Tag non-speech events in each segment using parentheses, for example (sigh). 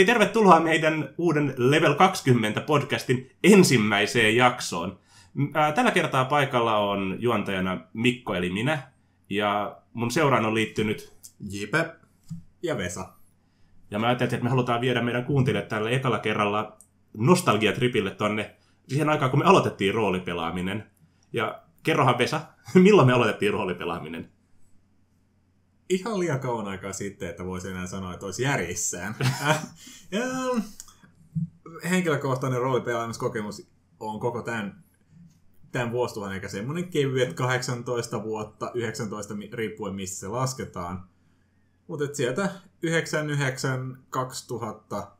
Eli tervetuloa meidän uuden Level 20 podcastin ensimmäiseen jaksoon. Tällä kertaa paikalla on juontajana Mikko eli minä, ja mun seuraan on liittynyt Jipe ja Vesa. Ja mä ajattelin, että me halutaan viedä meidän kuuntelijat tällä ekalla kerralla nostalgiatripille tonne siihen aikaan, kun me aloitettiin roolipelaaminen. Ja kerrohan Vesa, (laughs) milloin me aloitettiin roolipelaaminen? Ihan liian kauan aikaa sitten, että voisi enää sanoa, että olisi järjissään. (laughs) ja, henkilökohtainen roolipelaamiskokemus on koko tämän, tämän vuosituhan eikä semmoinen kevyet 18 vuotta, 19 riippuen missä se lasketaan. Mutta sieltä 99 2000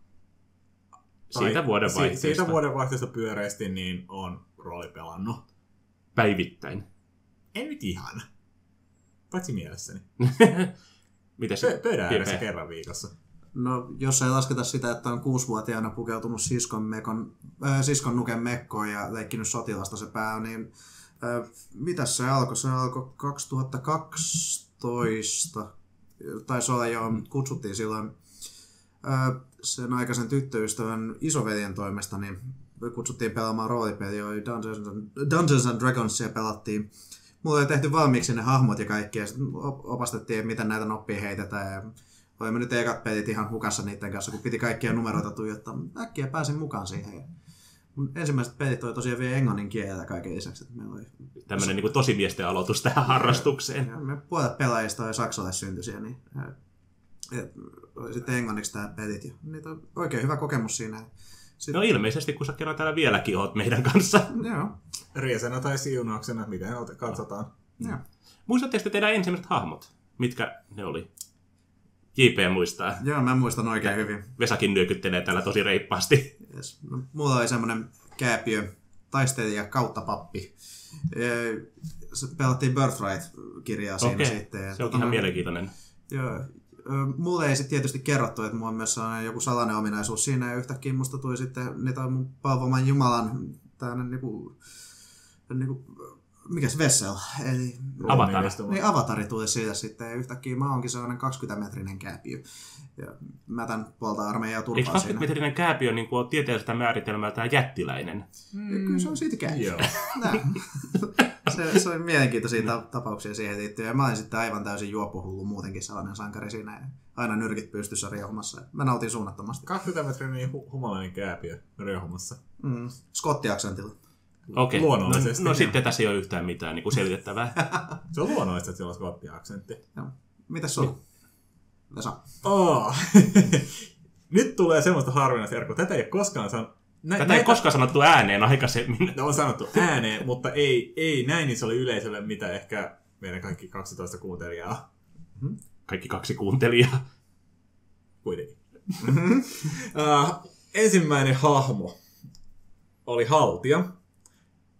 siitä vuodenvaihteesta. Siitä vuodenvaihteesta pyöreästi niin on roolipelannut. Päivittäin. En nyt ihan. Paitsi mielessäni. (laughs) Miten se? Pö- pöydän ääressä kerran viikossa. No, jos ei lasketa sitä, että on kuusivuotiaana pukeutunut siskon, mekon, äh, siskon nuken mekkoon ja leikkinyt sotilasta se pää, niin äh, mitä se alkoi? Se alkoi 2012. Taisi olla jo, kutsuttiin silloin äh, sen aikaisen tyttöystävän isoveljen toimesta, niin kutsuttiin pelaamaan roolipeliä, Dungeons, Dungeons and Dragonsia pelattiin mulla oli tehty valmiiksi ne hahmot ja kaikki, ja opastettiin, miten näitä noppia heitetään. Ja olimme nyt ekat pelit ihan hukassa niiden kanssa, kun piti kaikkia numeroita tuijottaa. Äkkiä pääsin mukaan siihen. Mun ensimmäiset pelit oli tosiaan vielä englannin kielellä kaiken lisäksi. Että meillä oli... Tämmöinen niin tosimiesten aloitus tähän harrastukseen. Ja, me puolet pelaajista oli saksalle syntyisiä, niin ja, oli sitten englanniksi tämä pelit. Ja niitä on oikein hyvä kokemus siinä. Sitten... No ilmeisesti, kun sä kerran täällä vieläkin oot meidän kanssa. Joo. Riesena tai siunauksena, miten katsotaan. Joo. Muistatteko teidän ensimmäiset hahmot? Mitkä ne oli? JP muistaa. Joo, mä muistan oikein ja hyvin. Vesakin nyökyttelee täällä tosi reippaasti. Yes. No, mulla oli semmoinen kääpiö, taistelija kautta pappi. Se pelattiin Birthright-kirjaa siinä Okei. sitten. Ja Se on ihan no- mielenkiintoinen. Joo. Mulle ei sitten tietysti kerrottu, että mulla on myös joku salainen ominaisuus siinä, ja yhtäkkiä musta tuli sitten niitä mun palvoman Jumalan tämmöinen niinku, niinku, mikäs Vessel, eli Avatar. niin avatari tuli siitä sitten, ja yhtäkkiä mä oonkin sellainen 20-metrinen kääpiö. Ja mä tän puolta armeijaa Eikö turpaan 20 siinä. metrinen kääpiö niin on tieteellisestä määritelmältään jättiläinen? Ja kyllä se on siitä kääpiö. Joo. (laughs) Se, se oli mielenkiintoisia ta- tapauksia siihen liittyen. Ja mä olin sitten aivan täysin juoppuhullu muutenkin sellainen sankari siinä. Ja aina nyrkit pystyssä riehumassa. Mä nautin suunnattomasti. 20 metrinen hu- humalainen kääpiö riehumassa. Mm. Skotti-aksentilla. Okei, no, Luonnollisesti. no sitten tässä ei ole yhtään mitään niin kuin selitettävää. (laughs) Se on luonnollista, että sillä on skottiaksentti. Joo. Mitäs sulla? Vesa. Oh. (laughs) Nyt tulee semmoista harvinaista Jarkko. Tätä ei ole koskaan sanottu. Nä, Tätä ei koskaan sanottu ääneen aikaisemmin. No on sanottu ääneen, mutta ei, ei näin isolle yleisölle, mitä ehkä meidän kaikki 12 kuuntelijaa Kaikki kaksi kuuntelijaa. kuitenkin. uh, ensimmäinen hahmo oli Haltia.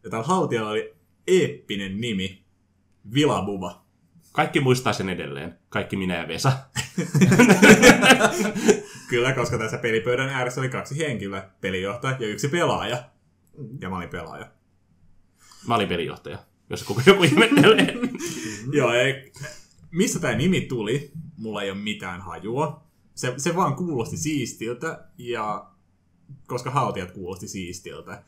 Ja tällä Haltialla oli eeppinen nimi, Vilabuba. Kaikki muistaa sen edelleen. Kaikki minä ja Vesa. (laughs) Kyllä, koska tässä pelipöydän ääressä oli kaksi henkilöä, pelijohtaja ja yksi pelaaja. Ja mä olin pelaaja. Mä olin pelijohtaja, jos joku, joku ihmettelee. (laughs) Joo, ei, mistä tämä nimi tuli, mulla ei ole mitään hajua. Se, se vaan kuulosti siistiltä, ja koska haltijat kuulosti siistiltä.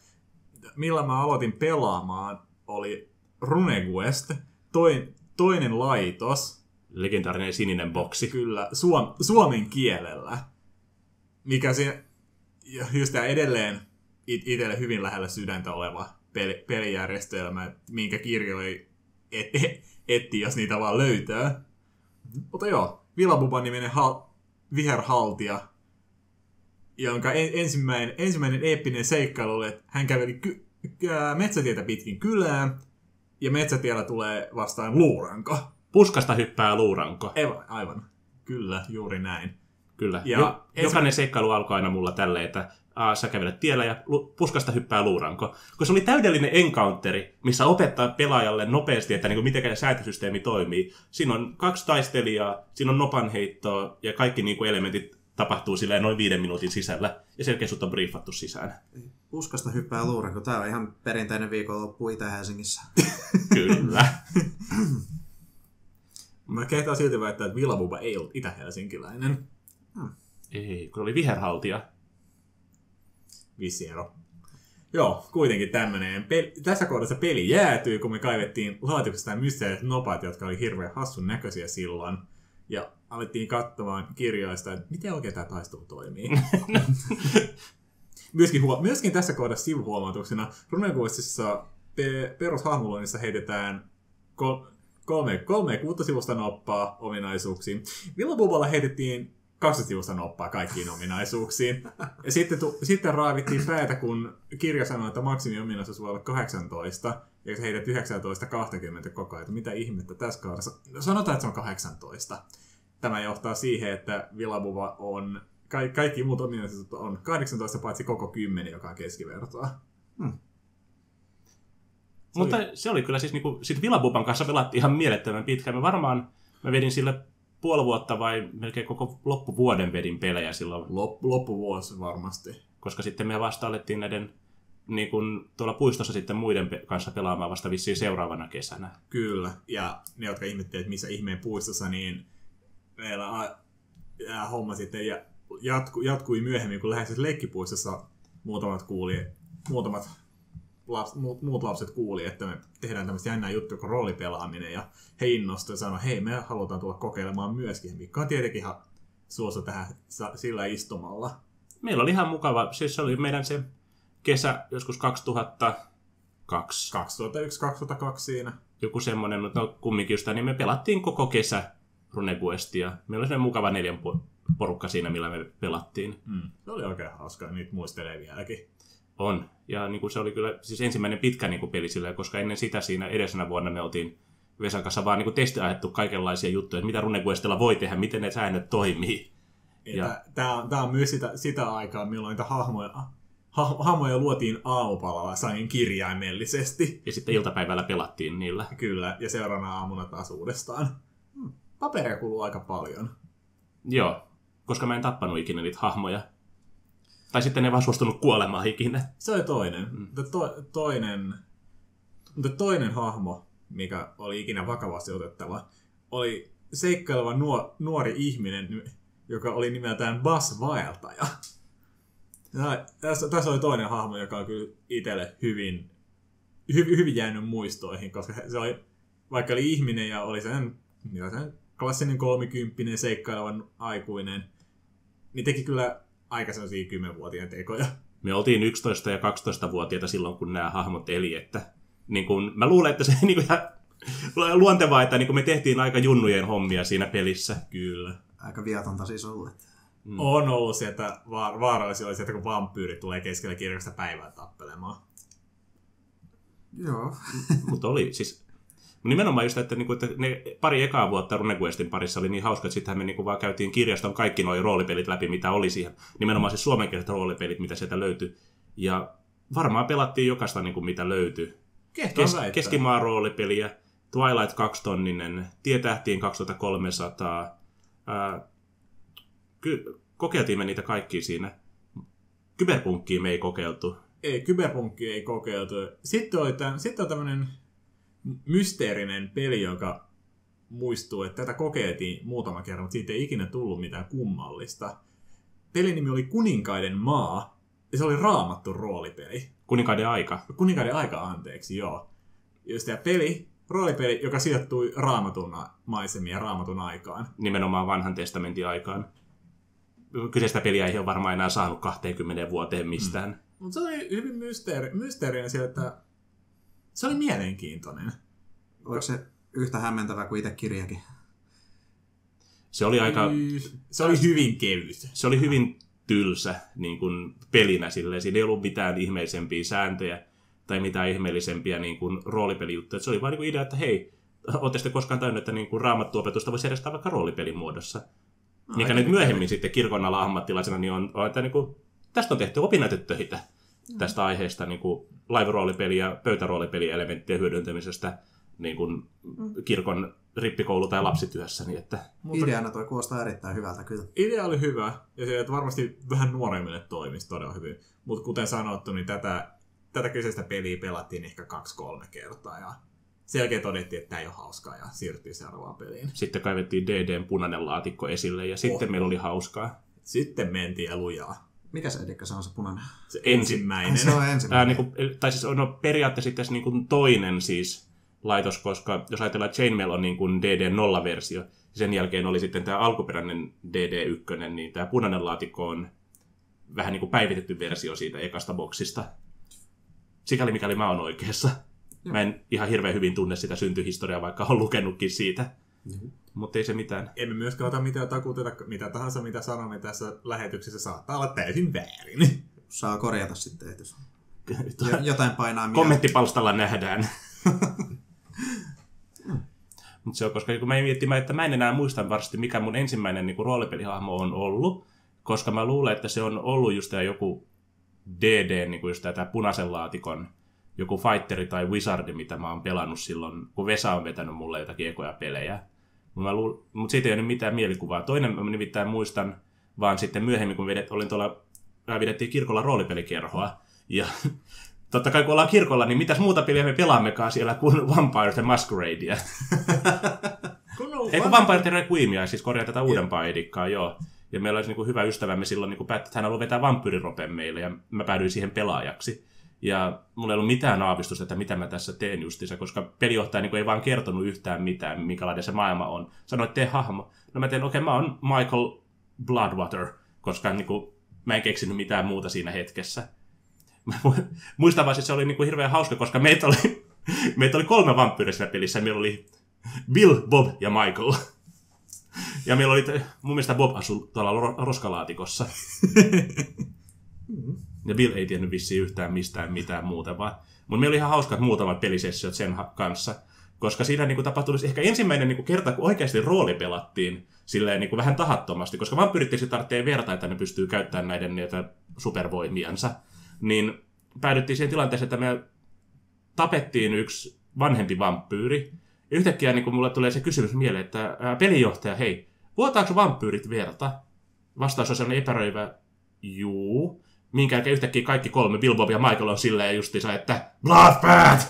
Millä mä aloitin pelaamaan, oli Runequest, toi, toinen laitos, Legendaarinen sininen boksi. kyllä, suom, suomen kielellä. Mikä se, ja just tää edelleen it, itselle hyvin lähellä sydäntä oleva peli, pelijärjestelmä, minkä kirjoja et, et, etti, jos niitä vaan löytää. Mutta joo, Vilabuban niminen hal, viherhaltija, jonka en, ensimmäinen, ensimmäinen eeppinen seikkailu oli, että hän käveli ky, metsätietä pitkin kylää, ja metsätiellä tulee vastaan luuranko. Puskasta hyppää luuranko. Eva, aivan. Kyllä, juuri näin. Kyllä. Ja Jo, ensi- jokainen seikkailu alkoi aina mulla tälleen, että aa, sä kävelet tiellä ja lu- puskasta hyppää luuranko. Koska se oli täydellinen encounteri, missä opettaa pelaajalle nopeasti, että niin miten säätösysteemi toimii. Siinä on kaksi taistelijaa, siinä on nopanheittoa ja kaikki niin kuin elementit tapahtuu silleen noin viiden minuutin sisällä. Ja sen jälkeen sut on briefattu sisään. Puskasta hyppää luuranko. Tää on ihan perinteinen viikonloppu Itä-Helsingissä. (laughs) Kyllä. Mä kehtaan silti väittää, että Vilabuba ei ollut itä-helsinkiläinen. Ei, kun oli viherhaltija. Vissi ero. Joo, kuitenkin tämmönen. Peli, tässä kohdassa peli jäätyy, kun me kaivettiin laatikosta nämä mysteeriset nopat, jotka oli hirveän hassun näköisiä silloin. Ja alettiin katsomaan kirjoista, että miten oikein tämä taistelu toimii. (laughs) myöskin, huo- myöskin tässä kohdassa sivuhuomautuksena Runequestissa pe- perushahmoloinnissa heitetään kol- kolme, kolme kuutta sivusta noppaa ominaisuuksiin. Villabuballa heitettiin 20 sivusta noppaa kaikkiin ominaisuuksiin. Ja sitten, tu- sitten raavittiin päätä, kun kirja sanoi, että maksimiominaisuus voi olla 18, ja se heität 19-20 koko ajan. Mitä ihmettä tässä kaudessa? No, sanotaan, että se on 18. Tämä johtaa siihen, että Villabuba on, ka- kaikki muut ominaisuudet on 18 paitsi koko 10, joka on keskivertoa. Mutta se oli kyllä siis niinku, sit Villabuban kanssa pelattiin ihan mielettömän pitkään. Me varmaan, mä vedin sille puoli vuotta vai melkein koko loppuvuoden vedin pelejä silloin, Lop- loppuvuosi varmasti. koska sitten me vasta alettiin näiden niin kun tuolla puistossa sitten muiden pe- kanssa pelaamaan vasta vissiin seuraavana kesänä. Kyllä, ja ne, jotka ihmettelevät, että missä ihmeen puistossa, niin meillä a- ja homma sitten ja jatku, jatkui myöhemmin, kun lähes leikkipuistossa muutamat kuuli, muutamat laps, muut, muut lapset kuuli, että me tehdään tämmöistä jännää juttua kuin roolipelaaminen, ja he innostuivat ja sanoivat, hei, me halutaan tulla kokeilemaan myöskin, mikä on tietenkin ihan suossa tähän sillä istumalla. Meillä oli ihan mukava, siis se oli meidän se kesä joskus 2002. 2001-2002 siinä. Joku semmoinen, mutta no kumminkin just, niin me pelattiin koko kesä Runequestia. Meillä oli semmoinen mukava neljän po- porukka siinä, millä me pelattiin. Mm. Se oli oikein hauskaa, niitä muistelee vieläkin. On. Ja niin kuin se oli kyllä siis ensimmäinen pitkä niin kuin peli sillä, koska ennen sitä siinä edellisenä vuonna me oltiin Vesan kanssa vaan niin testiajettu kaikenlaisia juttuja, että mitä Runequestilla voi tehdä, miten ne säännöt toimii. Ja- Tämä on, tää on myös sitä, sitä aikaa, milloin niitä hahmoja, ha, hahmoja luotiin aamupalalla sain kirjaimellisesti. Ja sitten iltapäivällä pelattiin niillä. Kyllä, ja seuraavana aamuna taas uudestaan. Hmm. Paperia kuluu aika paljon. Joo, koska mä en tappanut ikinä niitä hahmoja. Tai sitten ne ei vaan suostunut kuolemaan ikinä. Se oli toinen. Mm. To, toinen, mutta toinen hahmo, mikä oli ikinä vakavasti otettava, oli seikkaileva nuo, nuori ihminen, joka oli nimeltään Buzz Vaeltaja. Ja tässä, tässä oli toinen hahmo, joka on kyllä itselle hyvin, hyvin, hyvin jäänyt muistoihin, koska se oli, vaikka oli ihminen ja oli sen, sen klassinen kolmikymppinen seikkaileva aikuinen, niin teki kyllä aika sellaisia kymmenvuotiaan tekoja. Me oltiin 11- ja 12-vuotiaita silloin, kun nämä hahmot eli, että niin kun, mä luulen, että se (laughs) niin ihan luontevaa, että niin kun me tehtiin aika junnujen hommia siinä pelissä. Kyllä. Aika viatonta siis ollut. Mm. On ollut se, että vaar- vaarallisia oli se, että kun vampyyrit tulee keskellä kirjasta päivää tappelemaan. Joo. Mutta oli siis... Nimenomaan just, että, niinku, että ne pari ekaa vuotta Runequestin parissa oli niin hauska, että sittenhän me niinku vaan käytiin kirjaston kaikki nuo roolipelit läpi, mitä oli siihen. Nimenomaan siis suomenkieliset roolipelit, mitä sieltä löytyi. Ja varmaan pelattiin jokaista, niinku, mitä löytyi. Kes, Keskimaan roolipeliä, Twilight 2 tonninen, Tietähtiin 2300. Ää, ky, kokeiltiin me niitä kaikki siinä. Kyberpunkkiin me ei kokeiltu. Ei, kyberpunkki ei kokeiltu. Sitten, oli tämän, sitten on tämmöinen mysteerinen peli, joka muistuu, että tätä kokeiltiin muutama kerran, mutta siitä ei ikinä tullut mitään kummallista. Pelin nimi oli Kuninkaiden maa, ja se oli raamattu roolipeli. Kuninkaiden aika. Kuninkaiden aika, anteeksi, joo. Just tämä peli, roolipeli, joka sijoittui raamatun maisemia raamatun aikaan. Nimenomaan vanhan testamentin aikaan. Kyseistä peliä ei ole varmaan enää saanut 20 vuoteen mistään. Mm. Mutta se oli hyvin mysteeri, mysteerinen sieltä, että se oli mielenkiintoinen. Oliko se yhtä hämmentävä kuin itse kirjakin? Se oli aika... Se oli hyvin kevyt. Se oli hyvin tylsä niin kuin pelinä silleen. Siinä ei ollut mitään ihmeellisempiä sääntöjä tai mitään ihmeellisempiä niin kuin roolipelijuttuja. Se oli vain niin kuin idea, että hei, ootte sitten koskaan tajunnut, että niin kuin raamattuopetusta voisi järjestää vaikka roolipelin muodossa. Mikä nyt myöhemmin sitten kirkon ammattilaisena niin on, on että niin kuin, tästä on tehty opinnäytetöitä mm. Tästä aiheesta niin kuin live-roolipeli ja pöytäroolipeli-elementtien hyödyntämisestä niin kuin kirkon rippikoulu- tai lapsityössä. Niin että... Mutta Ideana toi kuulostaa erittäin hyvältä kyllä. Idea oli hyvä, ja se, että varmasti vähän nuoremmille toimisi todella hyvin. Mutta kuten sanottu, niin tätä, tätä kyseistä peliä pelattiin ehkä kaksi-kolme kertaa, ja sen jälkeen todettiin, että tämä ei ole hauskaa, ja siirryttiin seuraavaan peliin. Sitten kaivettiin DDn punainen laatikko esille, ja sitten oh. meillä oli hauskaa. Sitten mentiin lujaa. Mikä se edikka se on se punainen? Se Ensi- ensimmäinen. Se on ensimmäinen. niin kuin, tai siis on no, periaatteessa niin kuin toinen siis laitos, koska jos ajatellaan, että Chainmail on niin kuin DD0-versio, sen jälkeen oli sitten tämä alkuperäinen DD1, niin tämä punainen laatikko on vähän niin kuin päivitetty versio siitä ekasta boksista. Sikäli mikäli mä oon oikeassa. Mä en ihan hirveän hyvin tunne sitä syntyhistoriaa, vaikka olen lukenutkin siitä. Mutta ei se mitään. Emme myöskään ota mitään takuuteta, mitä tahansa mitä sanomme tässä lähetyksessä saattaa olla täysin väärin. Saa korjata sitten, jos jo- jotain painaa mieltä. Kommenttipalstalla nähdään. (laughs) Mutta se on, koska kun mä miettimään, että mä en enää muista varsinaisesti, mikä mun ensimmäinen niin roolipelihahmo on ollut, koska mä luulen, että se on ollut just tämä joku DD, niin kuin just tämä punaisen laatikon joku fighteri tai wizardi, mitä mä oon pelannut silloin, kun Vesa on vetänyt mulle jotakin ekoja pelejä. Mutta luul... mut siitä ei ole mitään mielikuvaa. Toinen mä nimittäin muistan, vaan sitten myöhemmin, kun vedet, olin tuolla, äh, vedettiin kirkolla roolipelikierhoa, ja (laughs) totta kai kun ollaan kirkolla, niin mitäs muuta peliä me pelaammekaan siellä kuin Vampire the Masqueradea. (laughs) Kun on Ei kun Vampire the Requiemia, siis korjaa tätä uudempaa edikkaa, joo. Ja meillä olisi niin hyvä ystävämme silloin niin päätti, että hän haluaa vetää vampyyriropen meille, ja mä päädyin siihen pelaajaksi. Ja mulla ei ollut mitään aavistusta, että mitä mä tässä teen justiinsa, koska pelijohtaja niin ei vaan kertonut yhtään mitään, minkälainen se maailma on. Sanoi, että tee hahmo. No mä tein, okei, okay, mä oon Michael Bloodwater, koska niin kuin, mä en keksinyt mitään muuta siinä hetkessä. Mä (laughs) mu- muistan vaan, että se oli niin kuin hirveän hauska, koska meitä oli, (laughs) meitä oli kolme vampyyriä siinä pelissä. Meillä oli Bill, Bob ja Michael. (laughs) Ja meillä oli, mun mielestä Bob asui tuolla ro- roskalaatikossa. Ja Bill ei tiennyt vissiin yhtään mistään mitään muuta, vaan... Mutta meillä oli ihan hauskat muutamat pelisessiot sen kanssa. Koska siinä niin kuin, tapahtui ehkä ensimmäinen niin kuin, kerta, kun oikeasti rooli pelattiin silleen niin kuin, vähän tahattomasti. Koska vampyyrit tietysti tarvitsee verta, että ne pystyy käyttämään näiden niitä supervoimiansa. Niin päädyttiin siihen tilanteeseen, että me tapettiin yksi vanhempi vampyyri. Ja yhtäkkiä niin kuin, mulle tulee se kysymys mieleen, että ää, pelijohtaja, hei, vuotaako vampyyrit verta? Vastaus on sellainen epäröivä, juu. Minkä jälkeen yhtäkkiä kaikki kolme, Bill, Bob ja Michael on silleen justiinsa, että Bloodbath!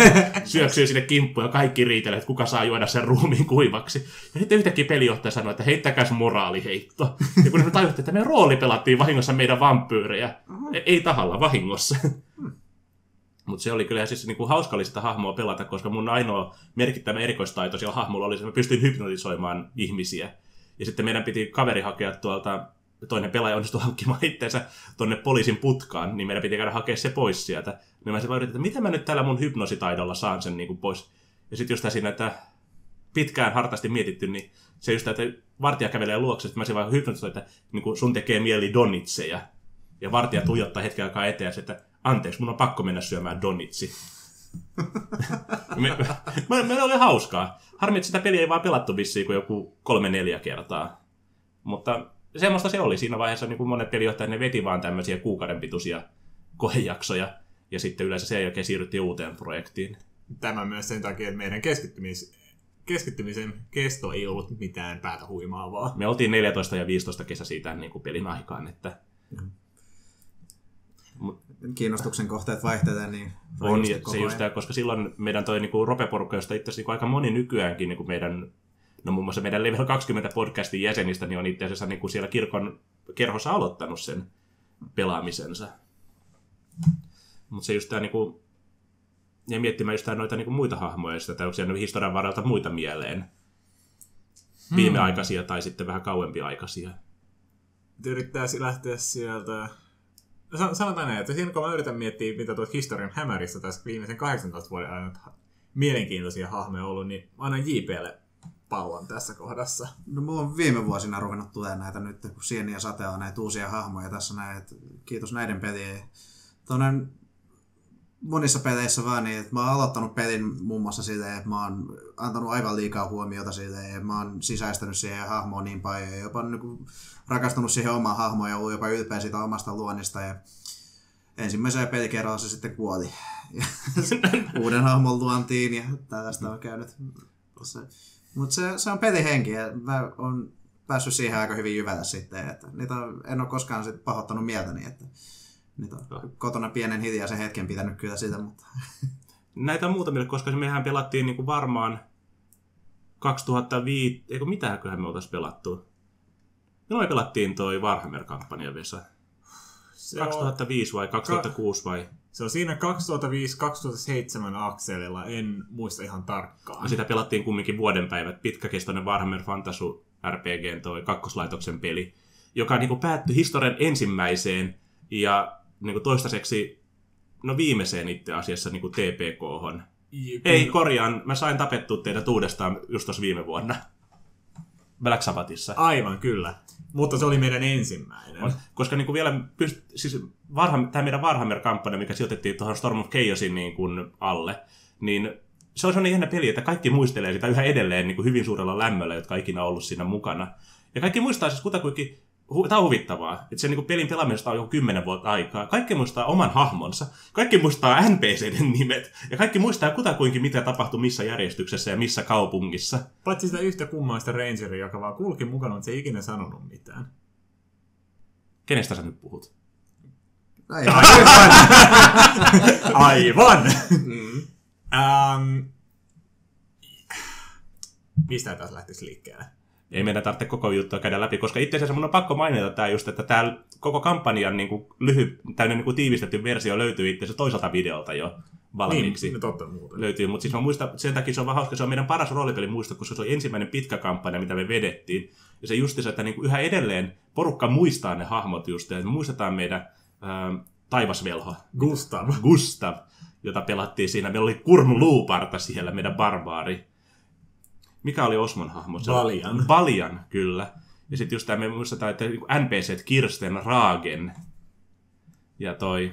(laughs) Syöksyy sinne kimppuun ja kaikki riitelee, että kuka saa juoda sen ruumiin kuivaksi. Ja sitten yhtäkkiä pelijohtaja sanoi, että heittäkäs moraaliheitto. Ja kun me tajuttiin, että me rooli pelattiin vahingossa meidän vampyyrejä. E- Ei tahalla, vahingossa. Mutta se oli kyllä siis niinku hauska oli sitä hahmoa pelata, koska mun ainoa merkittävä erikoistaito siellä hahmolla oli se, että mä pystyin hypnotisoimaan ihmisiä. Ja sitten meidän piti kaveri hakea tuolta, toinen pelaaja onnistui hankkimaan itseensä tuonne poliisin putkaan, niin meidän piti käydä hakea se pois sieltä. Niin mä sitten yritin, että miten mä nyt tällä mun hypnositaidolla saan sen niinku pois. Ja sitten just siinä, että pitkään hartaasti mietitty, niin se just, että vartija kävelee luokse, että mä vaan hypnotisoin, että niin kuin sun tekee mieli donitseja. Ja vartija tuijottaa hetken aikaa eteen, että anteeksi, mun on pakko mennä syömään donitsi. (laughs) me, me, meillä oli hauskaa. Harmi, että sitä peliä ei vaan pelattu vissiin kuin joku kolme-neljä kertaa. Mutta semmoista se oli. Siinä vaiheessa niin kuin monet pelijohtajat ne veti vaan tämmöisiä kuukauden pituisia koejaksoja. Ja sitten yleensä sen jälkeen siirryttiin uuteen projektiin. Tämä myös sen takia, että meidän keskittymis, keskittymisen kesto ei ollut mitään päätä huimaavaa. Me oltiin 14 ja 15 kesä siitä niin kuin pelin aikaan, että Kiinnostuksen kohteet vaihtelee niin on se just tämä, koska silloin meidän toi niin kuin ropeporukka, josta itse asiassa niin aika moni nykyäänkin niin kuin meidän, no muun muassa meidän Level 20 podcastin jäsenistä, niin on itse asiassa niin kuin siellä kirkon kerhossa aloittanut sen pelaamisensa. Mutta se just tämä niin kuin, ja miettimään just tää noita niin kuin muita hahmoja, sitä, että onko siellä historian varrelta muita mieleen. Viimeaikaisia tai sitten vähän kauempi aikaisia. Nyt yrittäisi lähteä sieltä... San- Sanotaan näin, että siinä kun mä yritän miettiä, mitä tuot historian hämärissä tässä viimeisen 18 vuoden ajan mielenkiintoisia hahmoja ollut, niin mä annan JPlle pallon tässä kohdassa. No mulla on viime vuosina ruvennut tulee näitä nyt, kun Sieni ja Sate on näitä uusia hahmoja tässä näin, että kiitos näiden pelien. Tuonne monissa peleissä vaan niin, että mä oon aloittanut pelin muun muassa silleen, että mä oon antanut aivan liikaa huomiota silleen, ja mä oon sisäistänyt siihen hahmoon niin paljon, ja jopa niin rakastunut siihen omaan hahmoon ja ollut jopa ylpeä siitä omasta luonnista, ja ensimmäisellä pelikerralla se sitten kuoli. (laughs) (laughs) Uuden hahmon luontiin, ja tällaista on käynyt. Mutta se, se on pelihenki, ja mä oon päässyt siihen aika hyvin jyvätä sitten, että niitä on, en ole koskaan sit pahoittanut mieltäni, että niitä on kotona pienen hiljaisen hetken pitänyt kyllä sitä, mutta (laughs) näitä muutamille, koska mehän pelattiin niin kuin varmaan 2005, eikö mitäköhän me oltaisiin pelattu? Milloin me pelattiin toi Warhammer-kampanja, Vesa? Se on, 2005 vai 2006 vai? Se on siinä 2005-2007 akselilla, en muista ihan tarkkaan. Ja sitä pelattiin kumminkin vuodenpäivät, pitkäkestoinen Warhammer Fantasy RPG, toi kakkoslaitoksen peli, joka niin kuin päättyi historian ensimmäiseen ja niin kuin toistaiseksi, no viimeiseen itse asiassa niin kuin TPK-hon. Ei, korjaan, mä sain tapettua teidät uudestaan just tuossa viime vuonna. Black Sabbathissa. Aivan, kyllä. Mutta se oli meidän ensimmäinen. Koska niin kuin vielä, pyst- siis Warham- tämä meidän Warhammer-kampanja, mikä sijoitettiin tuohon Storm of Chaosin niin kuin alle, niin se on sellainen jännä peli, että kaikki muistelee sitä yhä edelleen niin kuin hyvin suurella lämmöllä, jotka on ikinä ollut siinä mukana. Ja kaikki muistaa siis kutakuinkin, hu- tämä on huvittavaa, että se niin kuin pelin pelaamisesta on jo kymmenen vuotta aikaa. Kaikki muistaa oman hahmonsa, kaikki muistaa NPCiden nimet, ja kaikki muistaa kutakuinkin, mitä tapahtui missä järjestyksessä ja missä kaupungissa. Paitsi sitä yhtä kummaista rangeria, joka vaan kulki mukana, mutta se ei ikinä sanonut mitään. Kenestä sä nyt puhut? Ei, (laughs) Aivan! Mm. ähm, mistä taas lähtisi liikkeelle? Ei meidän tarvitse koko juttua käydä läpi, koska itse asiassa mun on pakko mainita tämä just, että tämä koko kampanjan niin kuin, lyhy, tämmöinen niin kuin tiivistetty versio löytyy itse asiassa toiselta videolta jo valmiiksi. Niin, no totta muuten. löytyy, mutta siis mä muistan, sen takia se on vähän hauska, se on meidän paras roolipeli muisto, koska se oli ensimmäinen pitkä kampanja, mitä me vedettiin. Ja se just että niin kuin yhä edelleen porukka muistaa ne hahmot just, että me muistetaan meidän ää, taivasvelho, Gustav. Gustav, jota pelattiin siinä. Meillä oli Kurmu Luuparta siellä, meidän barbaari. Mikä oli Osmon hahmo? Oli- Valian. Valian, kyllä. Ja sitten just tämä, me muistetaan, että NPC Kirsten Raagen. Ja toi,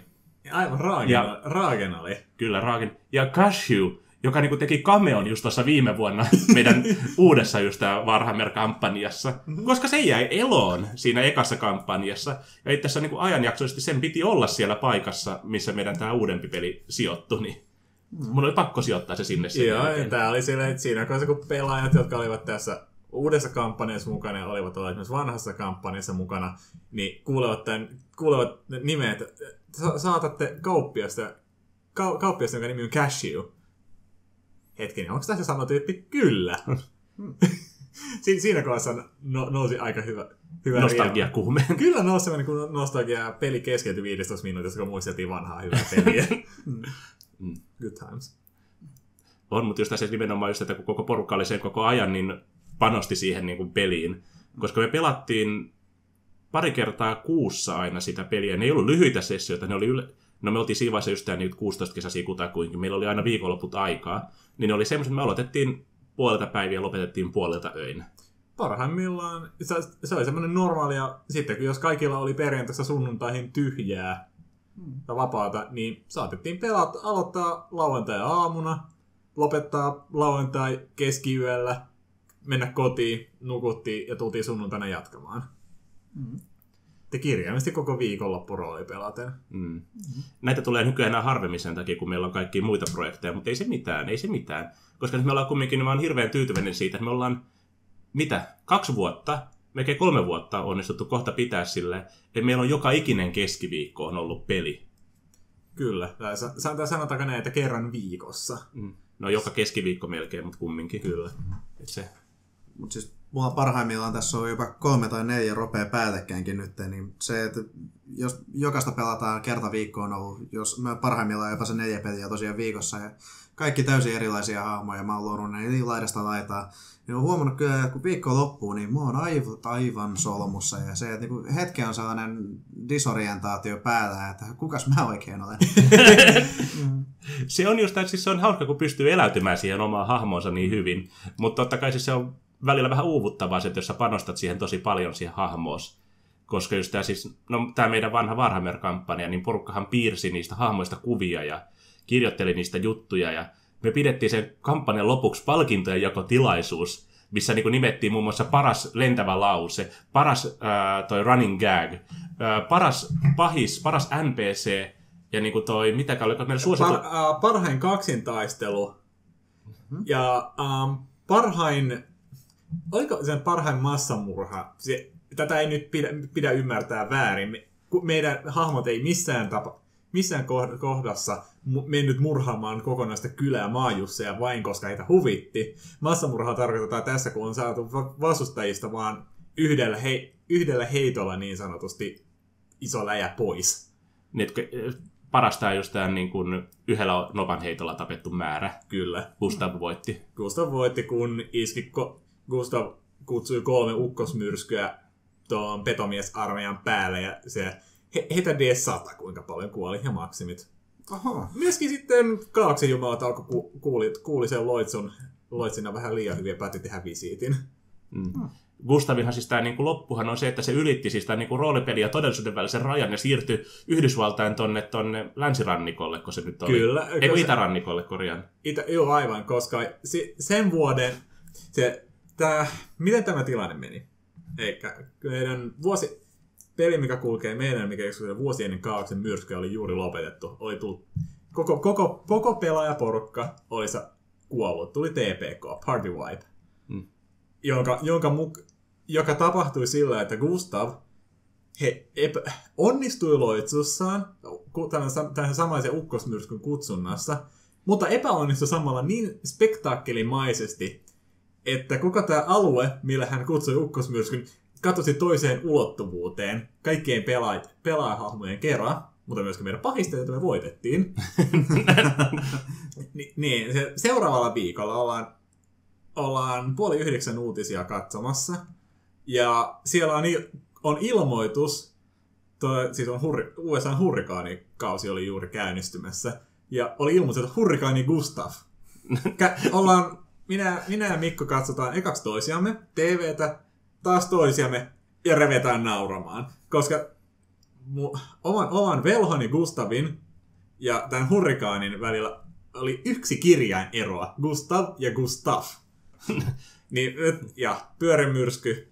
Aivan Raagen, Ja- Raagen oli. kyllä Raagen. Ja Cashew, joka niinku teki cameon just tuossa viime vuonna (laughs) meidän uudessa just tää Warhammer-kampanjassa. Koska se jäi eloon siinä ekassa kampanjassa. Ja itse asiassa niinku ajanjaksoisesti sen piti olla siellä paikassa, missä meidän tämä uudempi peli sijoittui. Niin mun oli pakko sijoittaa se sinne Joo, ja tää oli silleen, että siinä kohdassa kun pelaajat, jotka olivat tässä uudessa kampanjassa mukana ja olivat olleet myös vanhassa kampanjassa mukana, niin kuulevat, tämän, kuulevat nimet, sa- saatatte kauppiasta, ka- kauppiasta, jonka nimi on Cashew. Hetkinen, onko tässä sama tyyppi? Kyllä. (laughs) Si- siinä kohdassa no, nousi aika hyvä, hyvä Nostalgia riema. kuume. (laughs) Kyllä nousi semmoinen kun nostalgia peli keskeytyi 15 minuutissa, kun muisteltiin vanhaa hyvää peliä. (laughs) Mm. Good times. On, mutta just tässä nimenomaan just, että kun koko porukka oli sen koko ajan, niin panosti siihen niin kuin peliin. Koska me pelattiin pari kertaa kuussa aina sitä peliä. Ne ei ollut lyhyitä sessioita, ne oli yle... No me oltiin siinä vaiheessa just tää nyt 16 kesäisiä kutakuinkin. Meillä oli aina viikonloput aikaa. Niin ne oli semmoiset, että me aloitettiin puolelta päiviä ja lopetettiin puolelta öin. parhaimmillaan se, se oli semmoinen normaalia, sitten kun jos kaikilla oli perjantaista sunnuntaihin tyhjää ja vapaata, niin saatettiin pelata, aloittaa lauantai-aamuna, lopettaa lauantai keskiyöllä, mennä kotiin, nukuttiin ja tultiin sunnuntaina jatkamaan. Te kirjaimesti koko viikonloppu rooli pelaten. Mm. Näitä tulee nykyään enää harvemmin sen takia, kun meillä on kaikki muita projekteja, mutta ei se mitään, ei se mitään. Koska nyt me ollaan kumminkin, niin mä oon hirveän tyytyväinen siitä, että me ollaan, mitä, kaksi vuotta, melkein kolme vuotta onnistuttu kohta pitää sille, että meillä on joka ikinen keskiviikko on ollut peli. Kyllä, tai sa- sa- tai sanotaanko näin, että kerran viikossa. Mm. No joka keskiviikko melkein, mutta kumminkin. Kyllä. Et se, Mutta siis mulla parhaimmillaan tässä on jopa kolme tai neljä ropea päällekkäinkin nyt, niin se, että jos jokaista pelataan kerta viikkoon on ollut, jos mä parhaimmillaan jopa se neljä peliä tosiaan viikossa ja kaikki täysin erilaisia hahmoja, mä oon luonut ne niin laidasta laitaa, niin oon huomannut kyllä, että kun viikko loppuu, niin mua on aivot aivan solmussa ja se, että niin hetken on sellainen disorientaatio päällä, että kukas mä oikein olen. (laughs) se on just, että siis se on hauska, kun pystyy eläytymään siihen omaan hahmoonsa niin hyvin. Mutta totta kai siis se on välillä vähän uuvuttavaa, se, että jos sä panostat siihen tosi paljon siihen hahmoos. Koska just tämä siis, no tämä meidän vanha Warhammer-kampanja, niin porukkahan piirsi niistä hahmoista kuvia ja kirjoitteli niistä juttuja ja me pidettiin sen kampanjan lopuksi palkintojen jakotilaisuus, missä niin nimettiin muun muassa paras lentävä lause, paras ää, toi running gag, ää, paras pahis, paras NPC ja niin kuin toi, mitäkään oliko meillä suosittu... Par, uh, parhain kaksintaistelu ja um, parhain, oliko sen parhain massamurha? Se, tätä ei nyt pidä, pidä ymmärtää väärin. Me, meidän hahmot ei missään, tapa, missään koh- kohdassa mennyt murhaamaan kokonaista kylää maajusseja vain koska heitä huvitti. Massamurhaa tarkoitetaan tässä, kun on saatu va- vastustajista vaan yhdellä, he, yhdellä heitolla niin sanotusti iso läjä pois. Niin, että parasta on just tämä niin kuin yhdellä nokan heitolla tapettu määrä. Kyllä. Gustav voitti. Gustav voitti, kun iski, ko- Gustav kutsui kolme ukkosmyrskyä tuon petomiesarmeijan päälle ja se he, heitä D100 kuinka paljon kuoli ja maksimit. Oho. Myöskin sitten kaaksen jumalat alkoi ku, kuuli, kuuli sen loitsun, loitsina vähän liian hyviä päätti tehdä visiitin. Mm. Gustavinhan siis tämä niin loppuhan on se, että se ylitti siis tämä niin roolipeli ja todellisuuden välisen rajan ja siirtyi Yhdysvaltain tonne, tonne länsirannikolle, kun se nyt oli. Kyllä. Eikö koska- itärannikolle, korjaan. Itä, joo, aivan, koska si, sen vuoden, se, tää, miten tämä tilanne meni? Eikä meidän vuosi, peli, mikä kulkee meidän, mikä se vuosi ennen kaauksen myrskyä oli juuri lopetettu. Oli tullut, koko, koko, koko pelaajaporukka oli kuollut. Tuli TPK, Party Wipe, Mm. jonka, jonka muk, joka tapahtui sillä, että Gustav he epä, onnistui loitsussaan tämän, tämän samaisen ukkosmyrskyn kutsunnassa, mutta epäonnistui samalla niin spektaakkelimaisesti, että koko tämä alue, millä hän kutsui ukkosmyrskyn, katosi toiseen ulottuvuuteen kaikkien pelaa- pelaajahahmojen kerran, mutta myöskin meidän pahista, joita me voitettiin. (laughs) Ni- niin, se, seuraavalla viikolla ollaan, ollaan puoli yhdeksän uutisia katsomassa. Ja siellä on, il- on ilmoitus, toi, siis on hurri, USA hurrikaanikausi oli juuri käynnistymässä. Ja oli ilmoitus, että hurrikaani Gustav. Kä- ollaan, minä, minä ja Mikko katsotaan ekaksi toisiamme, TVtä, taas toisiamme ja revetään nauramaan. Koska mu, oman, oman velhoni Gustavin ja tämän hurrikaanin välillä oli yksi kirjain eroa. Gustav ja Gustav. (laughs) niin, ja pyörämyrsky.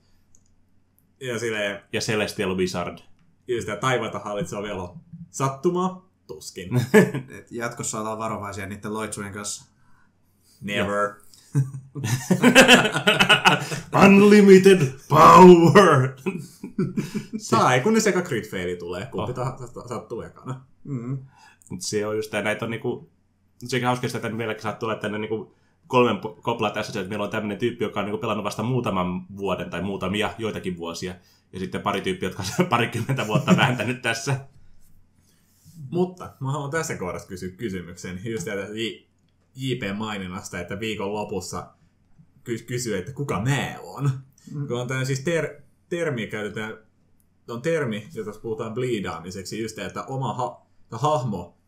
Ja silleen, Ja Celestial Wizard. ja sitä taivaita hallitseva velo. Sattuma? Tuskin. (laughs) Jatkossa ollaan varovaisia niiden loitsujen kanssa. Never. (laughs) Unlimited power! Tai kun ne sekä crit faili tulee, kumpi Oh. tahansa sattuu ekana. Mm. Mut se on just näitä on niinku... Sekin hauska, että meilläkin saattaa olla tänne niinku kolmen kopla tässä, että meillä on tämmöinen tyyppi, joka on niinku pelannut vasta muutaman vuoden tai muutamia, joitakin vuosia. Ja sitten pari tyyppiä, jotka on parikymmentä vuotta vääntänyt tässä. Mutta mä haluan tässä kohdassa kysyä kysymyksen just tätä J- JP-maininnasta, että viikon lopussa ky- kysyy, että kuka mä on. Mm. Kun on tämä siis ter- termi käytetään, on termi, jota puhutaan bleedaamiseksi, just että oma ha- hahmo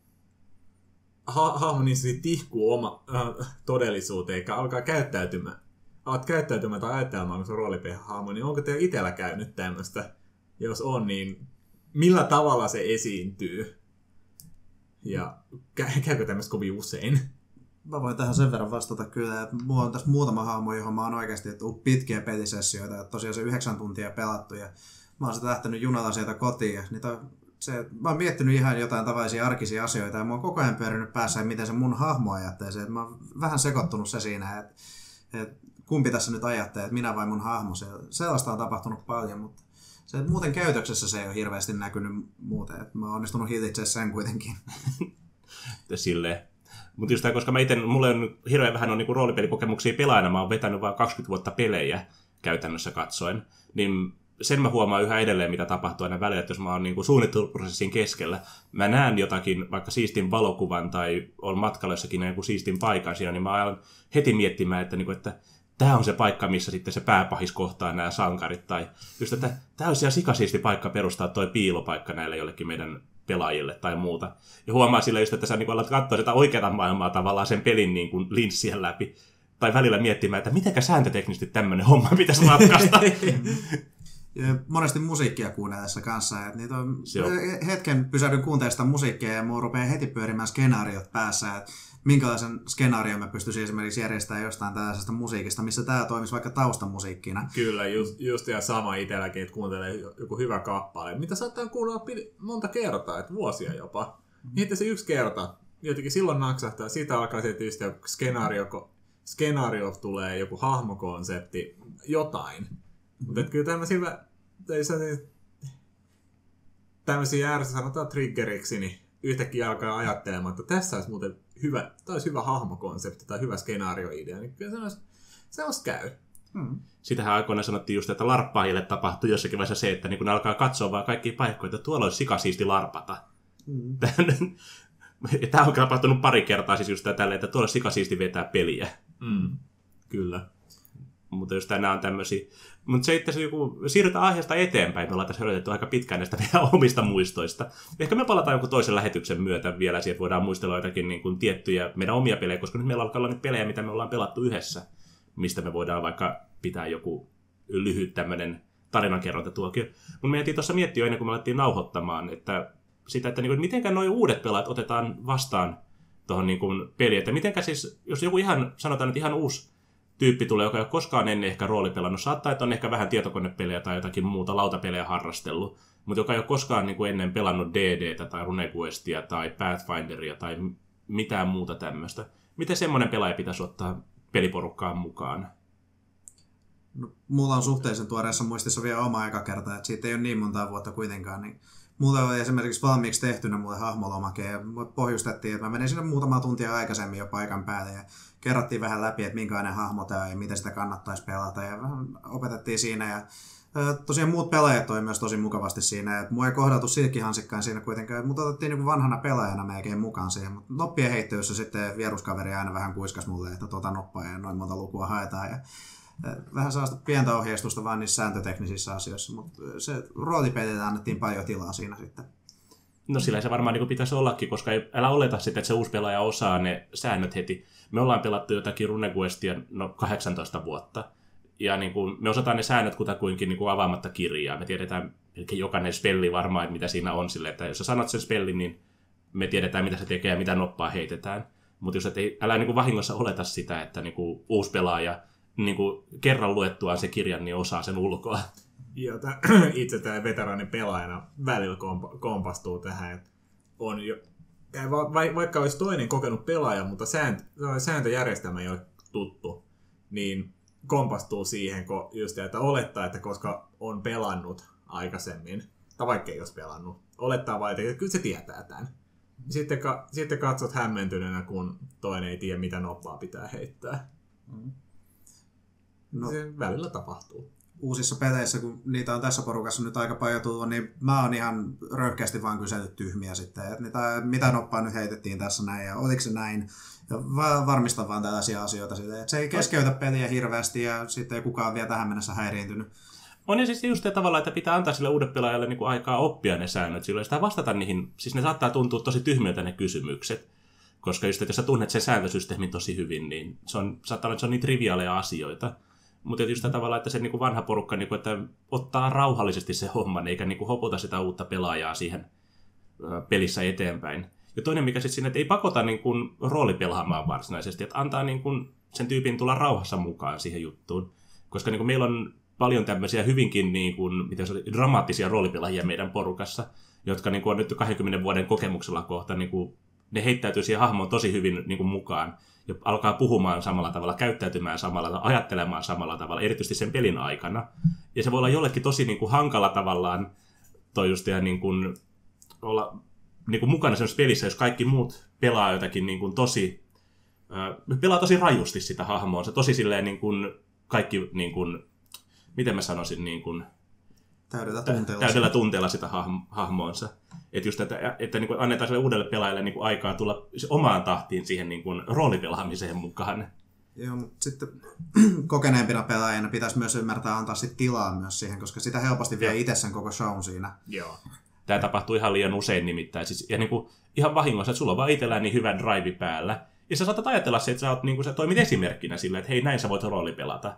ha- hahmo niin se tihkuu oma äh, todellisuuteen, eikä alkaa käyttäytymään. Alat käyttäytymään tai ajattelemaan, kun se on roolipeli-hahmo, niin onko teillä itsellä käynyt tämmöistä? Jos on, niin millä tavalla se esiintyy? Ja kä- käykö tämmöistä kovin usein? Mä voin tähän sen verran vastata kyllä, että mulla on tässä muutama hahmo, johon mä oon oikeasti tullut pitkiä pelisessioita, ja tosiaan se yhdeksän tuntia pelattu, ja mä oon sitä lähtenyt junalla sieltä kotiin, ja niitä, se, mä oon miettinyt ihan jotain tavallisia arkisia asioita, ja mä oon koko ajan pyörinyt päässä, että miten se mun hahmo ajattelee se, että mä oon vähän sekoittunut se siinä, että, että kumpi tässä nyt ajattelee, että minä vai mun hahmo, se, sellaista on tapahtunut paljon, mutta se, muuten käytöksessä se ei ole hirveästi näkynyt muuten, että mä oon onnistunut hillitsemään sen kuitenkin. (laughs) Ja silleen. Mutta just tää, koska mä ite, mulla on hirveän vähän on niinku roolipelikokemuksia pelaajana, mä oon vetänyt vain 20 vuotta pelejä käytännössä katsoen, niin sen mä huomaan yhä edelleen, mitä tapahtuu aina välillä, että jos mä oon niinku suunnitteluprosessin keskellä, mä näen jotakin, vaikka siistin valokuvan tai on matkalla jossakin joku siistin paikan siinä, niin mä alan heti miettimään, että, niinku, että tämä on se paikka, missä sitten se pääpahis kohtaa nämä sankarit, tai just, että tämä olisi ihan sikasiisti paikka perustaa toi piilopaikka näille jollekin meidän pelaajille tai muuta. Ja huomaa sillä just, että sä niin alat katsoa sitä oikeaa maailmaa tavallaan sen pelin niin kuin linssien läpi. Tai välillä miettimään, että mitenkä sääntöteknisesti tämmöinen homma pitäisi ratkaista. (laughs) Monesti musiikkia kuunnellessa kanssa. Että niitä on, hetken pysähdyn kuuntelemaan sitä musiikkia ja mulla rupeaa heti pyörimään skenaariot päässä. Että minkälaisen skenaarion mä pystyisin esimerkiksi järjestämään jostain tällaisesta musiikista, missä tämä toimisi vaikka taustamusiikkina. Kyllä, just, just ja sama itselläkin, että kuuntelee joku hyvä kappale, mitä saattaa kuunnella pid- monta kertaa, että vuosia jopa. Niin, että se yksi kerta, jotenkin silloin naksahtaa, siitä alkaa se tietysti skenaario, skenaario tulee, joku hahmokonsepti, jotain. Mutta kyllä tämmöisiä, tämmöisiä, tämmöisiä järjestö sanotaan triggeriksi, niin yhtäkkiä alkaa ajattelemaan, että tässä olisi muuten hyvä, tämä olisi hyvä hahmokonsepti tai hyvä skenaarioidea, niin kyllä se olisi, se olisi käy. Mm. Sitähän aikoinaan sanottiin just, että larppaajille tapahtuu jossakin vaiheessa se, että niin kun ne alkaa katsoa vaan kaikkia paikkoja, että tuolla olisi sikasiisti larpata. (laughs) Mm. Tämä on tapahtunut pari kertaa siis just tälle, että tuolla olisi sikasiisti vetää peliä. Mm. Kyllä. Mutta jos tänään on tämmöisiä... Mutta se itse joku, siirrytään aiheesta eteenpäin, me ollaan tässä hölytetty aika pitkään näistä meidän (laughs) omista muistoista. Ehkä me palataan joku toisen lähetyksen myötä vielä siihen, voidaan muistella jotakin niin kuin tiettyjä meidän omia pelejä, koska nyt meillä alkaa olla niitä pelejä, mitä me ollaan pelattu yhdessä, mistä me voidaan vaikka pitää joku lyhyt tämmöinen tarinankerrontatuokio. Mutta me jätiin tuossa miettiä ennen kuin me alettiin nauhoittamaan, että sitä, että niin mitenkä nuo uudet pelaat otetaan vastaan tuohon niin peliin. Että mitenkä siis, jos joku ihan, sanotaan nyt ihan uusi tyyppi tulee, joka ei ole koskaan ennen ehkä roolipelannut. Saattaa, että on ehkä vähän tietokonepelejä tai jotakin muuta lautapelejä harrastellut, mutta joka ei ole koskaan niin kuin ennen pelannut DDtä tai RuneQuestia tai Pathfinderia tai mitään muuta tämmöistä. Miten semmoinen pelaaja pitäisi ottaa peliporukkaan mukaan? No, mulla on suhteellisen tuoreessa muistissa vielä oma aika kerta, että siitä ei ole niin monta vuotta kuitenkaan, niin Mulla oli esimerkiksi valmiiksi tehtynä mulle hahmolomake ja pohjustettiin, että mä menin sinne muutama tuntia aikaisemmin jo paikan päälle ja kerrottiin vähän läpi, että minkälainen hahmo tämä ja miten sitä kannattaisi pelata ja vähän opetettiin siinä ja Tosiaan muut pelaajat toi myös tosi mukavasti siinä, että mua ei kohdattu silkkihansikkaan siinä kuitenkaan, mutta otettiin niin vanhana pelaajana melkein mukaan siihen, mutta noppien heittelyssä sitten vieruskaveri aina vähän kuiskas mulle, että tuota noppaa ja noin monta lukua haetaan ja vähän sellaista pientä ohjeistusta vaan niissä sääntöteknisissä asioissa, mutta se roolipelille annettiin paljon tilaa siinä sitten. No sillä se varmaan niin pitäisi ollakin, koska ei, älä oleta sitten, että se uusi pelaaja osaa ne säännöt heti. Me ollaan pelattu jotakin RuneQuestia no 18 vuotta, ja niin kuin, me osataan ne säännöt kutakuinkin niin kuin avaamatta kirjaa. Me tiedetään jokainen spelli varmaan, että mitä siinä on sille, että jos sä sanot sen spellin, niin me tiedetään, mitä se tekee ja mitä noppaa heitetään. Mutta jos et älä niin kuin vahingossa oleta sitä, että niin kuin uusi pelaaja niin kuin kerran luettuaan se kirjan, niin osaa sen ulkoa. Joo, (clears throat) itse tämä veteraanin pelaajana välillä komp- kompastuu tähän, että on jo, va- vaikka olisi toinen kokenut pelaaja, mutta sääntö, sääntöjärjestelmä ei ole tuttu, niin kompastuu siihen, kun just, että olettaa, että koska on pelannut aikaisemmin, tai vaikka ei olisi pelannut, olettaa vain, että kyllä se tietää tämän. Sitten, ka- sitten katsot hämmentyneenä, kun toinen ei tiedä, mitä noppaa pitää heittää. Mm. No, se välillä tapahtuu. Uusissa peleissä, kun niitä on tässä porukassa nyt aika paljon tullut, niin mä oon ihan röyhkeästi vaan kysellyt tyhmiä sitten, että mitä, mitä noppaa nyt heitettiin tässä näin ja oliko se näin. Ja varmistan vaan tällaisia asioita sille, että se ei keskeytä peliä hirveästi ja sitten ei kukaan vielä tähän mennessä häiriintynyt. On ja siis just tavalla, että pitää antaa sille uuden pelaajalle niin kuin aikaa oppia ne säännöt, silloin sitä vastata niihin, siis ne saattaa tuntua tosi tyhmiltä ne kysymykset. Koska just, että jos sä tunnet sen sääntösysteemin tosi hyvin, niin se on, saattaa olla, että se on niin triviaaleja asioita. Mutta just sitä tavalla, että se niin kuin vanha porukka niin kuin, että ottaa rauhallisesti se homman, eikä niin kuin hopota sitä uutta pelaajaa siihen pelissä eteenpäin. Ja toinen, mikä sitten sinne, että ei pakota niin kuin roolipelaamaan varsinaisesti, että antaa niin kuin sen tyypin tulla rauhassa mukaan siihen juttuun. Koska niin kuin meillä on paljon tämmöisiä hyvinkin niin kuin, miten se, dramaattisia roolipelaajia meidän porukassa, jotka niin kuin on nyt 20 vuoden kokemuksella kohta, niin kuin, ne heittäytyy siihen hahmoon tosi hyvin niin kuin mukaan ja alkaa puhumaan samalla tavalla, käyttäytymään samalla tavalla, ajattelemaan samalla tavalla, erityisesti sen pelin aikana. Ja se voi olla jollekin tosi niin kuin, hankala tavallaan toi just ja niin kuin, olla niin kuin mukana semmoisessa pelissä, jos kaikki muut pelaa jotakin niin kuin tosi, äh, pelaa tosi rajusti sitä hahmoa. Se tosi silleen niin kuin kaikki, niin kuin, miten mä sanoisin, niin kuin, täydellä tunteella, täydellä tunteella sitä hahmoonsa. Että just, että, että niin kuin annetaan sille uudelle pelaajalle niin kuin aikaa tulla omaan tahtiin siihen niin kuin roolipelaamiseen mukaan. Joo, mutta sitten (clears throat) kokeneempina pelaajina pitäisi myös ymmärtää antaa sit tilaa myös siihen, koska sitä helposti vie itse sen koko shown siinä. Joo. Tämä tapahtuu ihan liian usein nimittäin. Siis, ja niin kuin, ihan vahingossa, että sulla on vaan itsellään niin hyvä drive päällä. Ja sä saatat ajatella se, että sä, oot, niin kuin, sä toimit esimerkkinä sillä, että hei, näin sä voit roolipelata.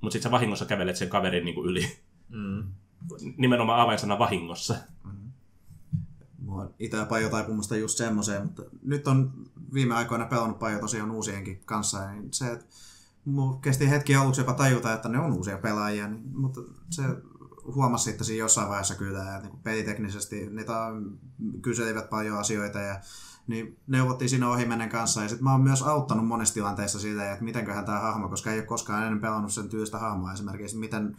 Mutta sitten sä vahingossa kävelet sen kaverin niin kuin yli. Mm. Nimenomaan avainsana vahingossa. Mm. Mulla itse paljon taipumusta just semmoiseen, mutta nyt on viime aikoina pelannut paljon tosiaan uusienkin kanssa, niin se, että kesti hetki aluksi jopa tajuta, että ne on uusia pelaajia, niin, mutta se huomasi sitten siinä jossain vaiheessa kyllä, että niin peliteknisesti niitä kyselivät paljon asioita ja niin neuvottiin siinä ohimennen kanssa. Ja sitten mä oon myös auttanut monessa tilanteessa siitä, että mitenköhän tämä hahmo, koska ei ole koskaan ennen pelannut sen tyylistä hahmoa esimerkiksi, miten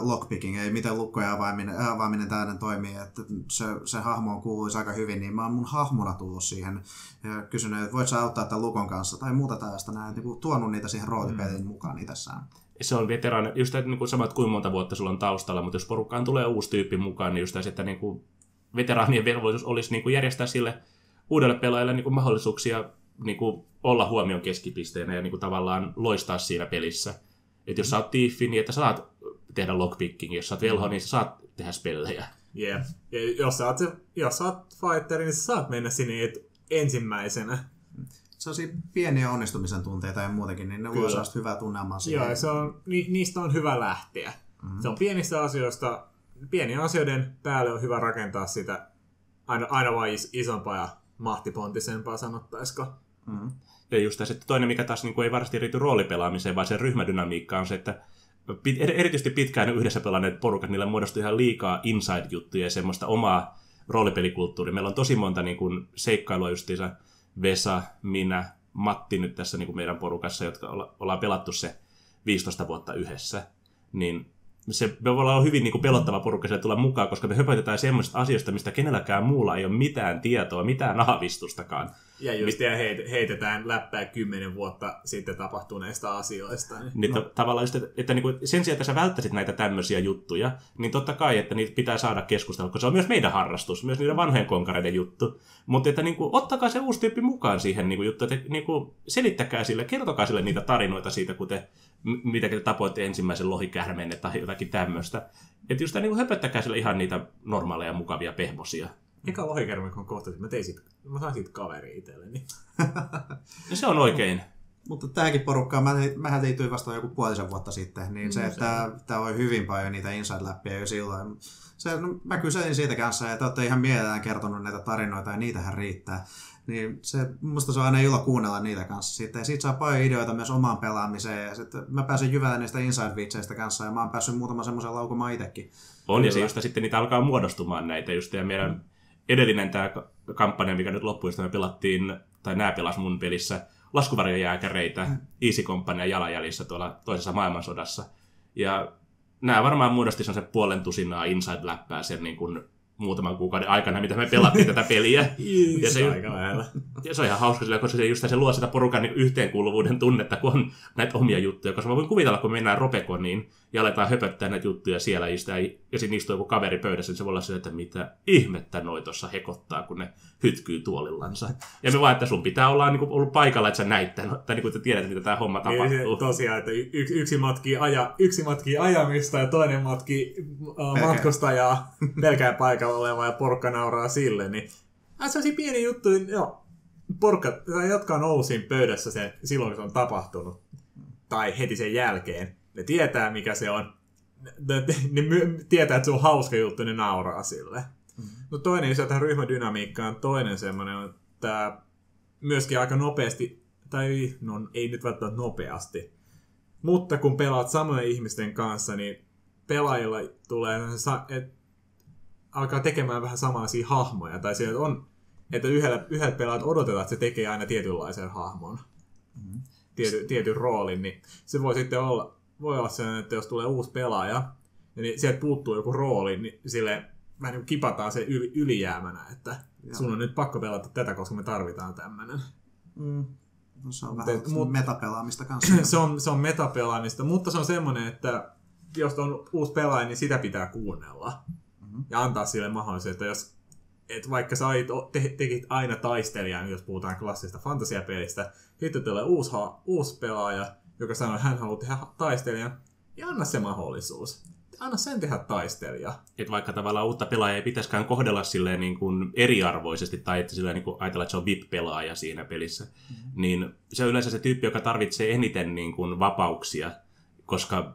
lockpicking, ei miten lukkoja avaaminen, avaaminen täällä toimii, että se, se hahmoon kuuluisi aika hyvin, niin mä oon mun hahmona tullut siihen ja kysynyt, että voit sä auttaa tämän lukon kanssa tai muuta tällaista näin, niin kuin tuonut niitä siihen roolipeliin mm. mukaan itsessään. se on veteraani, just että niin kuin samat kuin monta vuotta sulla on taustalla, mutta jos porukkaan tulee uusi tyyppi mukaan, niin just tässä, että niin kuin veteraanien velvollisuus olisi niin kuin järjestää sille uudelle pelaajalle niin kuin mahdollisuuksia niin kuin olla huomion keskipisteenä ja niin kuin tavallaan loistaa siinä pelissä. Että jos sä oot tiiffi, niin että sä saat tehdä lockpicking, jos sä oot velho, niin sä saat tehdä spellejä. Yeah. Ja jos sä oot, se, jos sä oot fighteri, niin sä saat mennä sinne et ensimmäisenä. Sellaisia pieniä onnistumisen tunteita ja muutenkin, niin ne luo sellaista hyvää tunnelmaa siihen. Joo, ja se on, ni, niistä on hyvä lähteä. Mm-hmm. Se on pienistä asioista, pienien asioiden päälle on hyvä rakentaa sitä aina, aina vain is, isompaa ja mahtipontisempaa, sanottaisiko. Mm-hmm. Ja just tässä, että toinen, mikä taas niin kuin ei varmasti riity roolipelaamiseen, vaan se ryhmädynamiikka on se, että erityisesti pitkään yhdessä pelanneet porukat, niillä muodostui ihan liikaa inside-juttuja ja semmoista omaa roolipelikulttuuria. Meillä on tosi monta niin kuin, seikkailua justiinsa, Vesa, minä, Matti nyt tässä niin kuin meidän porukassa, jotka olla, ollaan pelattu se 15 vuotta yhdessä. Niin se me olla hyvin niin kuin pelottava porukka siellä tulla mukaan, koska me höpötetään semmoista asioista, mistä kenelläkään muulla ei ole mitään tietoa, mitään aavistustakaan. Ja just ja heit, heitetään läppää kymmenen vuotta sitten tapahtuneista asioista. Niin, no. tavallaan just, että, että niin kuin sen sijaan, että sä välttäisit näitä tämmöisiä juttuja, niin totta kai, että niitä pitää saada keskustella, koska se on myös meidän harrastus, myös niiden vanhojen konkareiden juttu. Mutta että niin kuin, ottakaa se uusi tyyppi mukaan siihen niin juttu, että niin kuin, selittäkää sille, kertokaa sille niitä tarinoita siitä, kun te, mitä te tapoitte ensimmäisen lohikäärmeen tai jotakin tämmöistä. Että just niin kuin, höpöttäkää sille ihan niitä normaaleja, mukavia pehmosia. Eka lohikäärme, kun kohtasin, mä tein sit, mä sain siitä kaveri itselleni. (laughs) no se on oikein. Mutta tähänkin porukkaan, mä, mähän liityin vasta joku puolisen vuotta sitten, niin se, mm, että tämä on hyvin paljon niitä inside-läppiä jo silloin. Se, no, mä kyselin siitä kanssa, että olette ihan mielellään kertonut näitä tarinoita ja niitähän riittää. Niin se, musta se on aina ilo kuunnella niitä kanssa sitten. Ja siitä saa paljon ideoita myös omaan pelaamiseen. Ja sitten mä pääsen jyvään niistä inside-vitseistä kanssa ja mä oon päässyt muutaman semmoisen laukumaan itsekin. On, Kyllä. ja se just sitten niitä alkaa muodostumaan näitä just, ja meidän mm edellinen tämä kampanja, mikä nyt loppui, me pelattiin, tai nämä pelas mun pelissä, laskuvarjojääkäreitä, mm. Easy Company jalanjäljissä tuolla toisessa maailmansodassa. Ja nämä varmaan muodosti se puolen tusinaa inside-läppää sen niin kuin muutaman kuukauden aikana, mitä me pelattiin tätä peliä. (laughs) ja se, aika lähellä. Ja se on ihan hauska sillä, koska se, just se luo sitä porukan niin yhteenkuuluvuuden tunnetta, kun on näitä omia juttuja. Koska mä voin kuvitella, kun mennään Ropekoniin ja aletaan höpöttää näitä juttuja siellä, ja, sitä, ja siinä istuu joku kaveri pöydässä, niin se voi olla se, että mitä ihmettä noi tuossa hekottaa, kun ne hytkyy tuolillansa. Ja me vaan, että sun pitää olla niin kuin, ollut paikalla, että sä näit tämän, tai niin kuin, että tiedät, mitä tämä homma niin, tapahtuu. Niin, tosiaan, että yksi, yksi, matkii aja, yksi matkii ajamista ja toinen matkii uh, matkustajaa pelkää paikalla olevaa ja porukka nauraa sille, niin äh, sellaisia pieni juttu, niin joo, porukka, jotka on ollut siinä pöydässä sen, silloin, kun se on tapahtunut, tai heti sen jälkeen, ne tietää, mikä se on, ne, ne, ne tietää, että se on hauska juttu, ne nauraa sille. Mm-hmm. No toinen iso tähän ryhmädynamiikkaan, toinen semmoinen on tämä myöskin aika nopeasti, tai no ei nyt välttämättä nopeasti, mutta kun pelaat samojen ihmisten kanssa, niin pelaajilla tulee, että alkaa tekemään vähän samaisia hahmoja, tai siellä on, että yhdellä, yhdellä pelaajat odotetaan, että se tekee aina tietynlaisen hahmon, mm-hmm. tiety, tietyn roolin, niin se voi sitten olla, voi olla sellainen, että jos tulee uusi pelaaja, niin sieltä puuttuu joku rooli, niin sille vähän niin kipataan se yli, ylijäämänä, että Joo. sun on nyt pakko pelata tätä, koska me tarvitaan tämmöinen. Mm. No, se on vähän mut, metapelaamista (clears throat) kanssa. se, on, se on metapelaamista, mutta se on semmoinen, että jos on uusi pelaaja, niin sitä pitää kuunnella. Mm-hmm. Ja antaa sille mahdollisuus, että jos et vaikka sä te, tekit aina taistelijan, jos puhutaan klassista fantasiapelistä, sitten tulee uusi, uusi pelaaja, joka sanoo, että hän haluaa tehdä taistelijan, ja anna se mahdollisuus anna sen tehdä taistelija. Että vaikka tavallaan uutta pelaajaa ei pitäisikään kohdella silleen niin kuin eriarvoisesti, tai että silleen niin kuin ajatella, että se on VIP-pelaaja siinä pelissä, mm-hmm. niin se on yleensä se tyyppi, joka tarvitsee eniten niin kuin vapauksia, koska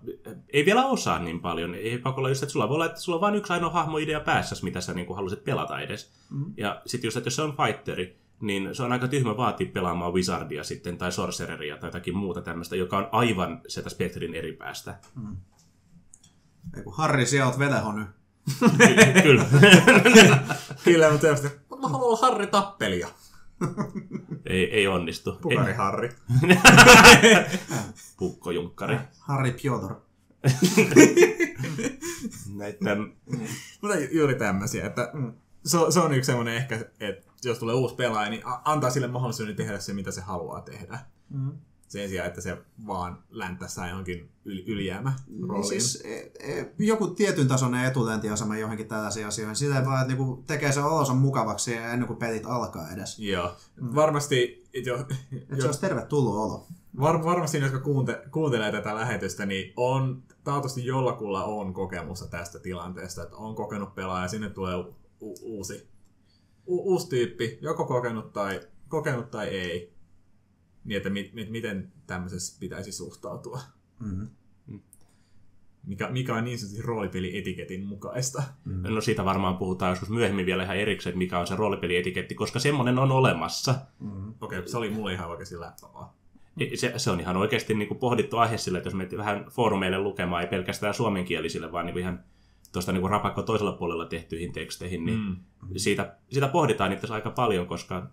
ei vielä osaa niin paljon. Ei pakolla just, että sulla voi olla, että sulla on vain yksi ainoa hahmoidea päässä, mitä sä niin kuin haluaisit pelata edes. Mm-hmm. Ja sitten just, että jos se on fighteri, niin se on aika tyhmä vaatia pelaamaan Wizardia sitten, tai Sorcereria tai jotakin muuta tämmöistä, joka on aivan sieltä spektrin eri päästä. Mm. Ei kun Harri, siellä oot vetäho nyt. (laughs) Kyllä. (laughs) Kyllä, mutta tietysti, mä haluan olla Harri Tappelia. ei, ei onnistu. Pukari ei. Harri. (laughs) Pukkojunkkari. Harri Piotr. Näiden... Mutta juuri tämmöisiä, että se, se on yksi semmoinen ehkä, että jos tulee uusi pelaaja, niin antaa sille mahdollisuuden tehdä se, mitä se haluaa tehdä. Mm. sen sijaan, että se vaan länttäisi johonkin yli, ylijäämä Niin siis, e, e, joku tietyn tasoinen etulentiasema johonkin tällaisiin asioihin. Sitä vaan, että niinku tekee sen olonsa mukavaksi ennen kuin pelit alkaa edes. Joo. Varmasti, jo, Että se olisi tervetullut olo. var, varmasti ne, jotka kuunte, kuuntelee tätä lähetystä, niin on taatusti jollakulla on kokemusta tästä tilanteesta, että on kokenut pelaaja, sinne tulee u, u, uusi, u, uusi tyyppi, joko kokenut tai, kokenut tai ei. Niin, että mi, mi, miten tämmöisessä pitäisi suhtautua. Mm-hmm. Mikä, mikä on niin sanotusti roolipelietiketin mukaista. No siitä varmaan puhutaan joskus myöhemmin vielä ihan erikseen, mikä on se roolipelietiketti, koska semmoinen on olemassa. Mm-hmm. Okei, okay, se oli mulle ihan oikeasti läppä vaan. Se, se on ihan oikeasti niin kuin pohdittu aihe sille, että jos menette vähän foorumeille lukemaan, ei pelkästään suomenkielisille, vaan niin kuin ihan tuosta niin kuin rapakko toisella puolella tehtyihin teksteihin, niin mm. siitä, siitä pohditaan itse aika paljon, koska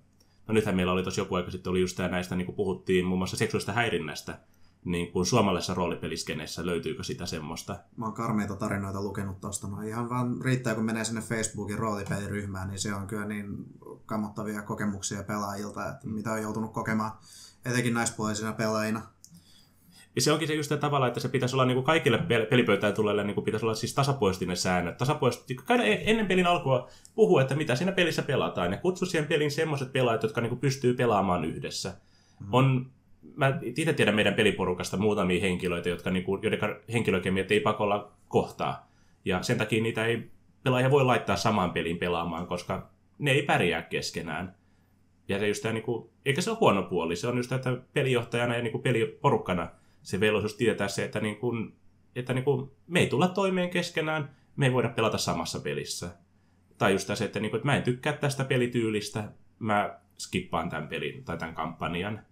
no nythän meillä oli tuossa joku aika sitten oli just tämä näistä, niin kuin puhuttiin muun muassa seksuaalista häirinnästä, niin kuin suomalaisessa roolipeliskeneessä, löytyykö sitä semmoista? Mä oon karmeita tarinoita lukenut tosta. No ihan vaan riittää, kun menee sinne Facebookin roolipeliryhmään, niin se on kyllä niin kammottavia kokemuksia pelaajilta, että mitä on joutunut kokemaan etenkin naispuolisina pelaajina. Ja se onkin se just tavalla, että se pitäisi olla niin kuin kaikille pelipöytään tulleille niin kuin pitäisi olla siis tasapuolisesti ne säännöt. Tasapuolisesti, käydä ennen pelin alkua puhua, että mitä siinä pelissä pelataan. Ja kutsu siihen pelin semmoiset pelaajat, jotka niin kuin pystyy pelaamaan yhdessä. Mm-hmm. On, mä itse tiedän meidän peliporukasta muutamia henkilöitä, jotka, niin kuin, joiden henkilökemiat ei pakolla kohtaa. Ja sen takia niitä ei pelaajia voi laittaa samaan peliin pelaamaan, koska ne ei pärjää keskenään. Ja se just tämä, niin kuin, eikä se ole huono puoli, se on just että pelijohtajana ja niin kuin peliporukkana se velvollisuus tietää se, että, niin kuin, että niin kuin, me ei tulla toimeen keskenään, me ei voida pelata samassa pelissä. Tai just se, että, niin kuin, että mä en tykkää tästä pelityylistä, mä skippaan tämän pelin tai tämän kampanjan.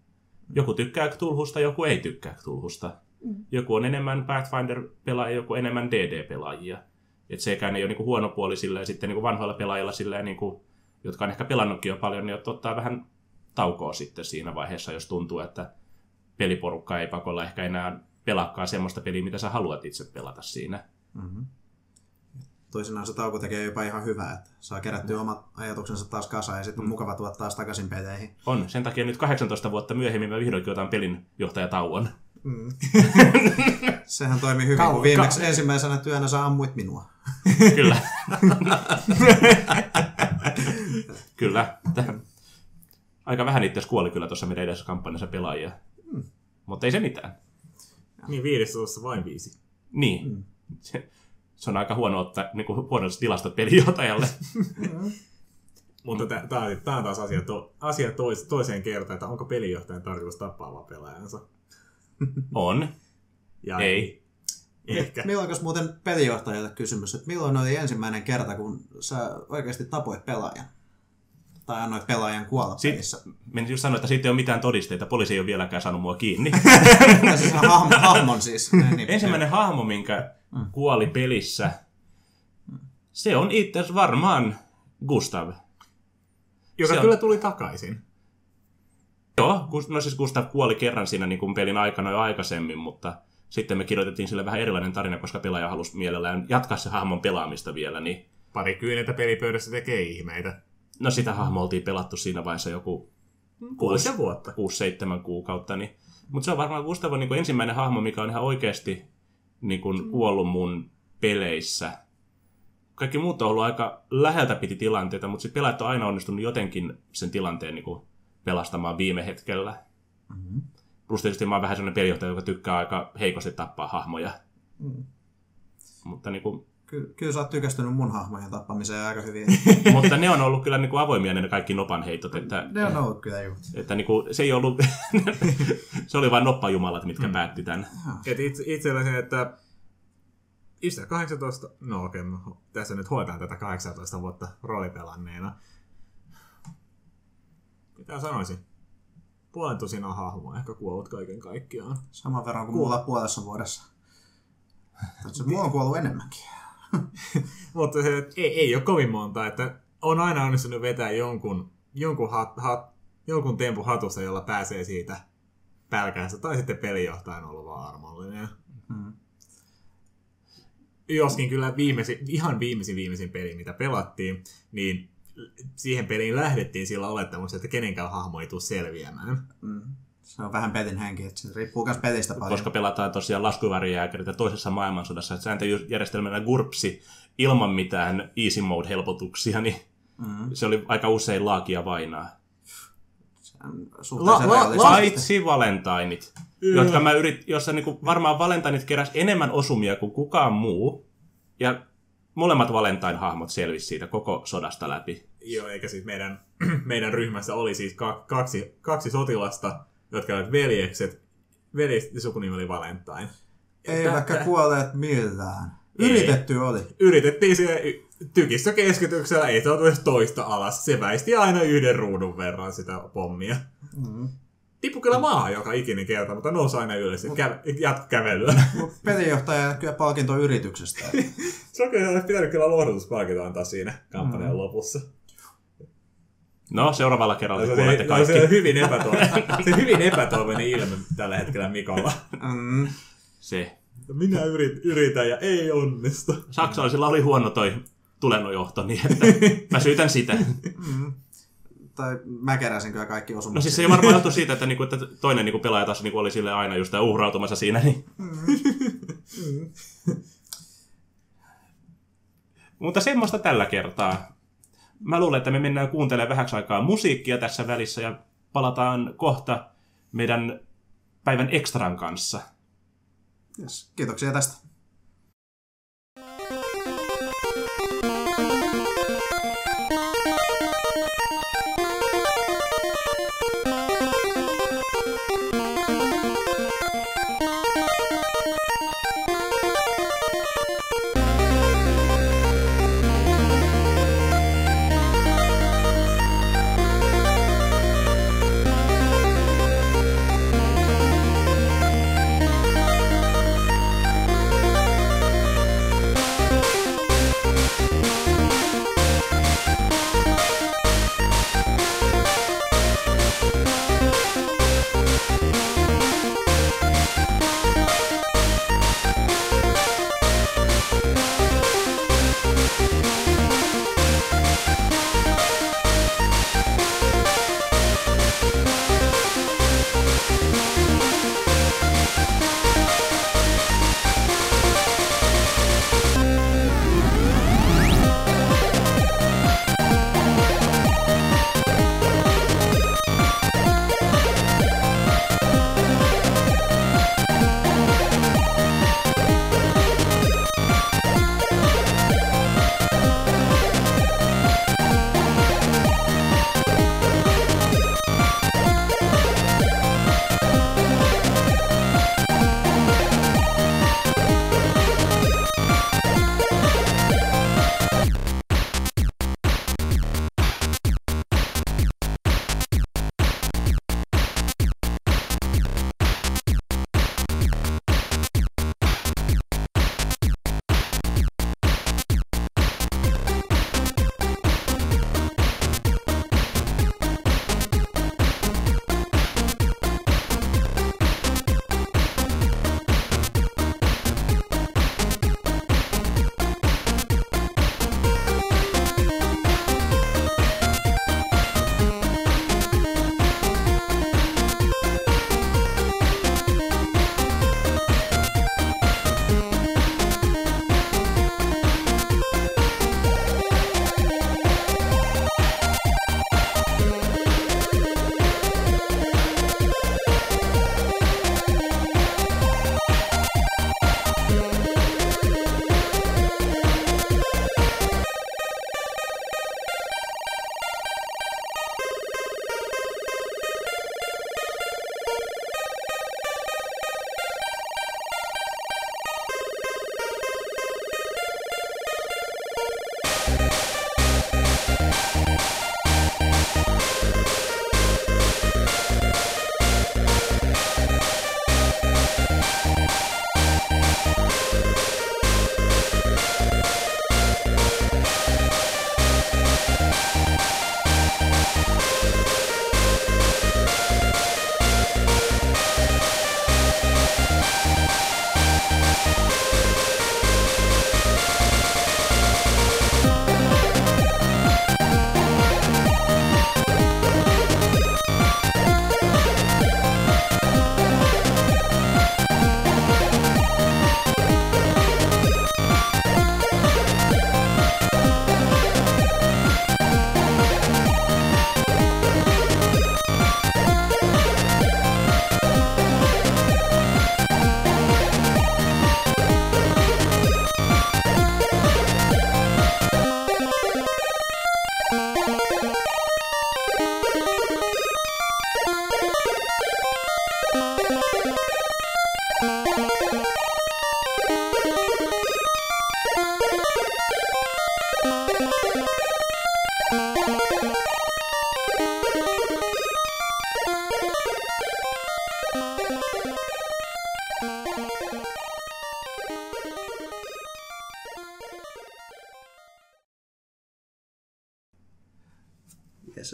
Joku tykkää Tulhusta, joku ei tykkää Tulhusta. Joku on enemmän Pathfinder-pelaajia, joku enemmän DD-pelaajia. Että sekään ei ole niin kuin huono puoli sillä ja sitten niin kuin vanhoilla pelaajilla sillä niin kuin, jotka on ehkä pelannutkin jo paljon, niin ottaa vähän taukoa sitten siinä vaiheessa, jos tuntuu, että peliporukka ei pakolla ehkä enää pelaakaan semmoista peliä, mitä sä haluat itse pelata siinä. Mm-hmm. Toisinaan se tauko tekee jopa ihan hyvää, että saa kerättyä omat ajatuksensa taas kasaan ja sitten on mukava tuoda taas takaisin peleihin. On. Sen takia nyt 18 vuotta myöhemmin mä vihdoinkin otan pelin johtajatauon. Mm. (laughs) Sehän toimi hyvin, Kau- kun viimeksi ka- ensimmäisenä työnä sä ammuit minua. (laughs) Kyllä. (laughs) kyllä. Aika vähän itse kuoli kyllä tuossa meidän edessä kampanjassa pelaajia. Mutta ei se mitään. Niin, viidestä vain viisi. Niin. Hmm. Se, se, on aika huono ottaa niin kuin huonolliset tilastot pelijohtajalle. (laughs) Mutta tämä on taas asia, to, asia tois, toiseen kertaan, että onko pelijohtajan tarkoitus tappaa vaan pelaajansa. (laughs) On. Ja ei. Ehkä. Milloin muuten pelijohtajalle kysymys, että milloin oli ensimmäinen kerta, kun sä oikeasti tapoit pelaajan? Tai annoit pelaajan kuolla pelissä? Menin just sanoa, että siitä ei ole mitään todisteita. Poliisi ei ole vieläkään saanut mua kiinni. (laughs) siis hahmo, (laughs) hahmon siis. Niin, Ensimmäinen hahmo, minkä mm. kuoli pelissä, se on itse varmaan Gustav. Joka se kyllä on... tuli takaisin. Joo, no siis Gustav kuoli kerran siinä niin kuin pelin aikana jo aikaisemmin, mutta sitten me kirjoitettiin sille vähän erilainen tarina, koska pelaaja halusi mielellään jatkaa se hahmon pelaamista vielä. Niin... Pari kyynettä pelipöydässä tekee ihmeitä. No sitä hahmoa oltiin pelattu siinä vaiheessa joku kuusi vuotta. 6-7 kuukautta. Niin. Mutta se on varmaan Gustav on niin kuin ensimmäinen hahmo, mikä on ihan oikeasti niin kuin kuollut mun peleissä. Kaikki muut on ollut aika läheltä piti tilanteita, mutta sitten pelaajat on aina onnistunut jotenkin sen tilanteen niin kuin pelastamaan viime hetkellä. Mm-hmm. Plus tietysti mä oon vähän sellainen pelijohtaja, joka tykkää aika heikosti tappaa hahmoja. Mm. Mutta niin kuin, Ky- kyllä sä oot tykästynyt mun hahmojen tappamiseen aika hyvin. (laughs) Mutta ne on ollut kyllä niin kuin avoimia ne kaikki nopan heitot. Että, ne on ollut kyllä juu. Että niin kuin, se ei ollut, (laughs) se oli vain noppajumalat, mitkä mm. päätti tämän. Et itse, itsellä että Istä 18, no okei, okay, tässä nyt hoitaan tätä 18 vuotta roolipelanneena. Mitä sanoisin? Puolen tusinaa hahmoa ehkä kuollut kaiken kaikkiaan. Saman verran kuin mulla puolessa vuodessa. Se mulla on kuollut enemmänkin. (laughs) Mutta se, ei, ei ole kovin monta, että on aina onnistunut vetää jonkun, jonkun, hat, hat, jonkun tempun hatusta, jolla pääsee siitä pälkäänsä, tai sitten pelijohtajan ollut vaan armollinen. Hmm. Joskin kyllä viimeisin, ihan viimeisin viimeisin peli, mitä pelattiin, niin siihen peliin lähdettiin sillä olettamuksella, että kenenkään hahmo ei tule selviämään. Mm. Se on vähän pelin henki, että se riippuu myös pelistä paljon. koska pelataan tosiaan laskuvärijääkärit toisessa maailmansodassa, että sääntöjärjestelmänä GURPSi ilman mitään easy mode-helpotuksia, niin mm. se oli aika usein laakia vainaa. La- la-. Paitsi Valentainit, jotka mä yrit, jossa niinku varmaan Valentainit keräs enemmän osumia kuin kukaan muu. Ja molemmat Valentine-hahmot selvisi siitä koko sodasta läpi. Joo, eikä siis meidän, (clears throat) meidän ryhmässä oli siis ka- kaksi, kaksi sotilasta, jotka olivat veljekset. Veljen sukunimi oli Valentine. Eivätkä Tä- kuolleet millään. Ei. Yritetty oli. Yritettiin siihen y- tykissä keskityksellä, ei saatu edes toista alas. Se väisti aina yhden ruudun verran sitä pommia. Mm. Tippu kyllä maahan joka ikinen kerta, mutta nousi aina ylös ja kä- jatko kävelyä. Mut Pelinjohtaja kyllä palkinto yrityksestä. (laughs) Se on kyllä pitänyt kyllä lohdutuspalkinto antaa siinä kampanjan mm. lopussa. No, seuraavalla kerralla Se te on, kuulette se, se, kaikki. on hyvin epätoivoinen, (laughs) se on hyvin epätoivoinen ilme tällä hetkellä Mikolla. Mm. Se. Minä yrit, yritän ja ei onnistu. Saksalaisilla oli huono toi tulenojohto, niin että (laughs) mä syytän sitä. Tai mä keräsin kyllä kaikki osumukset. No siis se ei varmaan johtu siitä, että, niinku, että toinen niinku pelaaja taas niinku oli sille aina just uhrautumassa siinä. Niin. (laughs) Mutta semmoista tällä kertaa. Mä luulen, että me mennään kuuntelemaan vähäksi aikaa musiikkia tässä välissä ja palataan kohta meidän päivän ekstran kanssa. Yes. Kiitoksia tästä.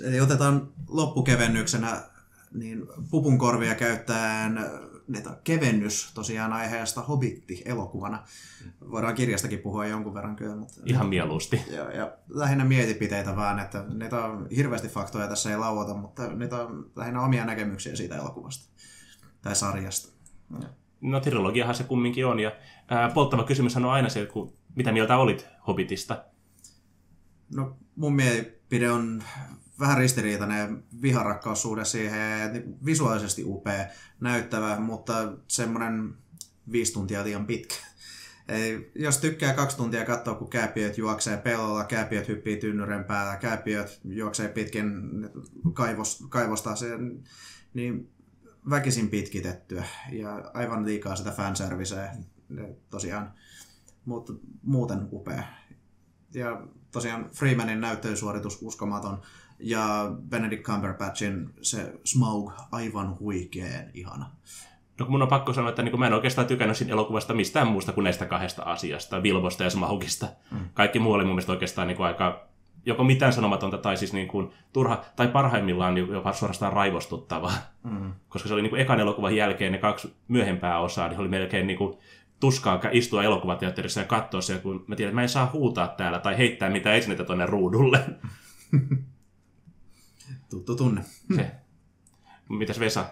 Eli otetaan loppukevennyksenä niin pupunkorvia käyttäen näitä kevennys tosiaan aiheesta Hobitti elokuvana. Voidaan kirjastakin puhua jonkun verran kyllä, mutta... Ihan mieluusti. Ja, ja lähinnä mielipiteitä vaan, että niitä on hirveästi faktoja tässä ei lauota, mutta niitä on lähinnä omia näkemyksiä siitä elokuvasta tai sarjasta. Ja. No trilogiahan se kumminkin on. Ja ää, polttava kysymys on aina se, kun, mitä mieltä olit Hobbitista? No mun mielipide on vähän ristiriitainen viharakkaussuhde siihen, niin visuaalisesti upea, näyttävä, mutta semmoinen viisi tuntia liian pitkä. Ei, jos tykkää kaksi tuntia katsoa, kun kääpiöt juoksee pellolla, kääpiöt hyppii tynnyren päällä, kääpiöt juoksee pitkin kaivos, kaivosta, se, niin väkisin pitkitettyä ja aivan liikaa sitä fanserviceä tosiaan, mutta muuten upea. Ja tosiaan Freemanin näyttelysuoritus uskomaton ja Benedict Cumberbatchin se Smaug aivan huikeen ihana. No mun on pakko sanoa, että niin mä en oikeastaan tykännyt siinä elokuvasta mistään muusta kuin näistä kahdesta asiasta, Bilbosta ja Smaugista. Mm. Kaikki muu oli mun mielestä oikeastaan niin kuin aika joko mitään sanomatonta tai siis niin kuin turha, tai parhaimmillaan niin jopa suorastaan raivostuttavaa. Mm. Koska se oli niin kuin ekan elokuvan jälkeen ne kaksi myöhempää osaa, niin oli melkein niin kuin tuskaa istua elokuvateatterissa ja katsoa se, kun mä tiedän, että mä en saa huutaa täällä tai heittää mitään esineitä tuonne ruudulle. (laughs) Tuttu tunne. Se. Mitäs Vesa?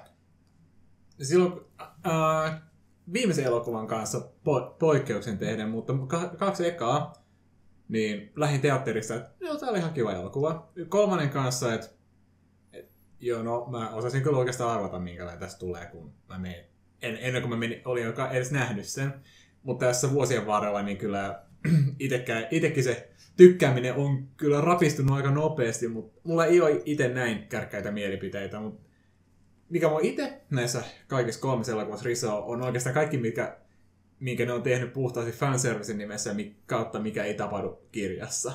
Silloin äh, viimeisen elokuvan kanssa po- poikkeuksen tehden, mutta kaksi ekaa, niin lähin teatterista, että joo, tää oli ihan kiva elokuva. Kolmannen kanssa, että et, joo, no mä osasin kyllä oikeastaan arvata, minkälainen tästä tulee, kun mä menin, en, ennen kuin mä menin, olin edes nähnyt sen. Mutta tässä vuosien varrella niin kyllä (clears throat) itekin se tykkääminen on kyllä rapistunut aika nopeasti, mutta mulla ei ole itse näin kärkkäitä mielipiteitä, mutta mikä mua itse näissä kaikissa kolmessa elokuvassa risoo, on oikeastaan kaikki, mikä, minkä ne on tehnyt puhtaasti fanservicen nimessä kautta, mikä ei tapahdu kirjassa.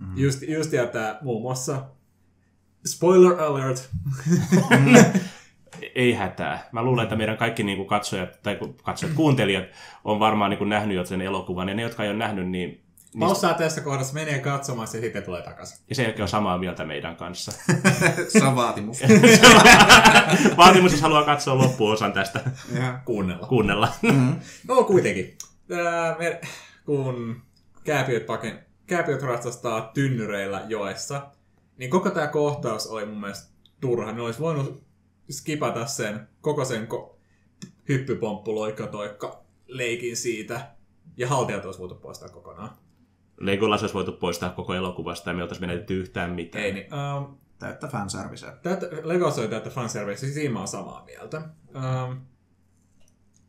Mm. Just, just ja tämä muun muassa Spoiler alert! (laughs) (laughs) ei hätää. Mä luulen, että meidän kaikki niin kuin katsojat, tai katsojat, kuuntelijat on varmaan niin kuin nähnyt jo sen elokuvan, ja ne, jotka ei ole nähnyt, niin Paussaa tässä kohdassa, menee katsomaan ja sitten tulee takaisin. Ja sen jälkeen on samaa mieltä meidän kanssa. (laughs) se on vaatimus. (laughs) vaatimus, jos haluaa katsoa loppuosan tästä. Ja. Kuunnella. Kuunnella. Mm-hmm. (laughs) no kuitenkin. Tää, me, kun kääpiöt, paken, kääpiöt ratsastaa tynnyreillä joessa, niin koko tämä kohtaus oli mun mielestä turha. Ne olisi voinut skipata sen, koko sen ko- hyppypomppu, loikka, toikka, leikin siitä, ja haltijat olisi voitu poistaa kokonaan. Legolas olisi voitu poistaa koko elokuvasta ja me oltaisiin menetetty yhtään mitään. Ei niin. Um, täyttä fanserviceä. Täyttä, Legos oli täyttä fanserviceä, siis siinä mä oon samaa mieltä. Um,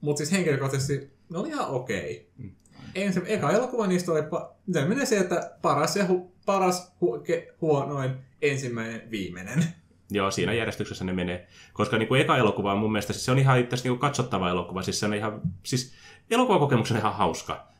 Mutta siis henkilökohtaisesti ne oli ihan okei. Okay. Mm. Ensin, eka elokuva niistä oli, se menee se, että paras ja hu, paras hu, ke, huonoin, ensimmäinen, viimeinen. Joo, siinä järjestyksessä ne menee. Koska niin kuin eka elokuva on mun mielestä, siis se on ihan itse niin katsottava elokuva. Siis se on ihan, siis elokuvakokemuksena ihan hauska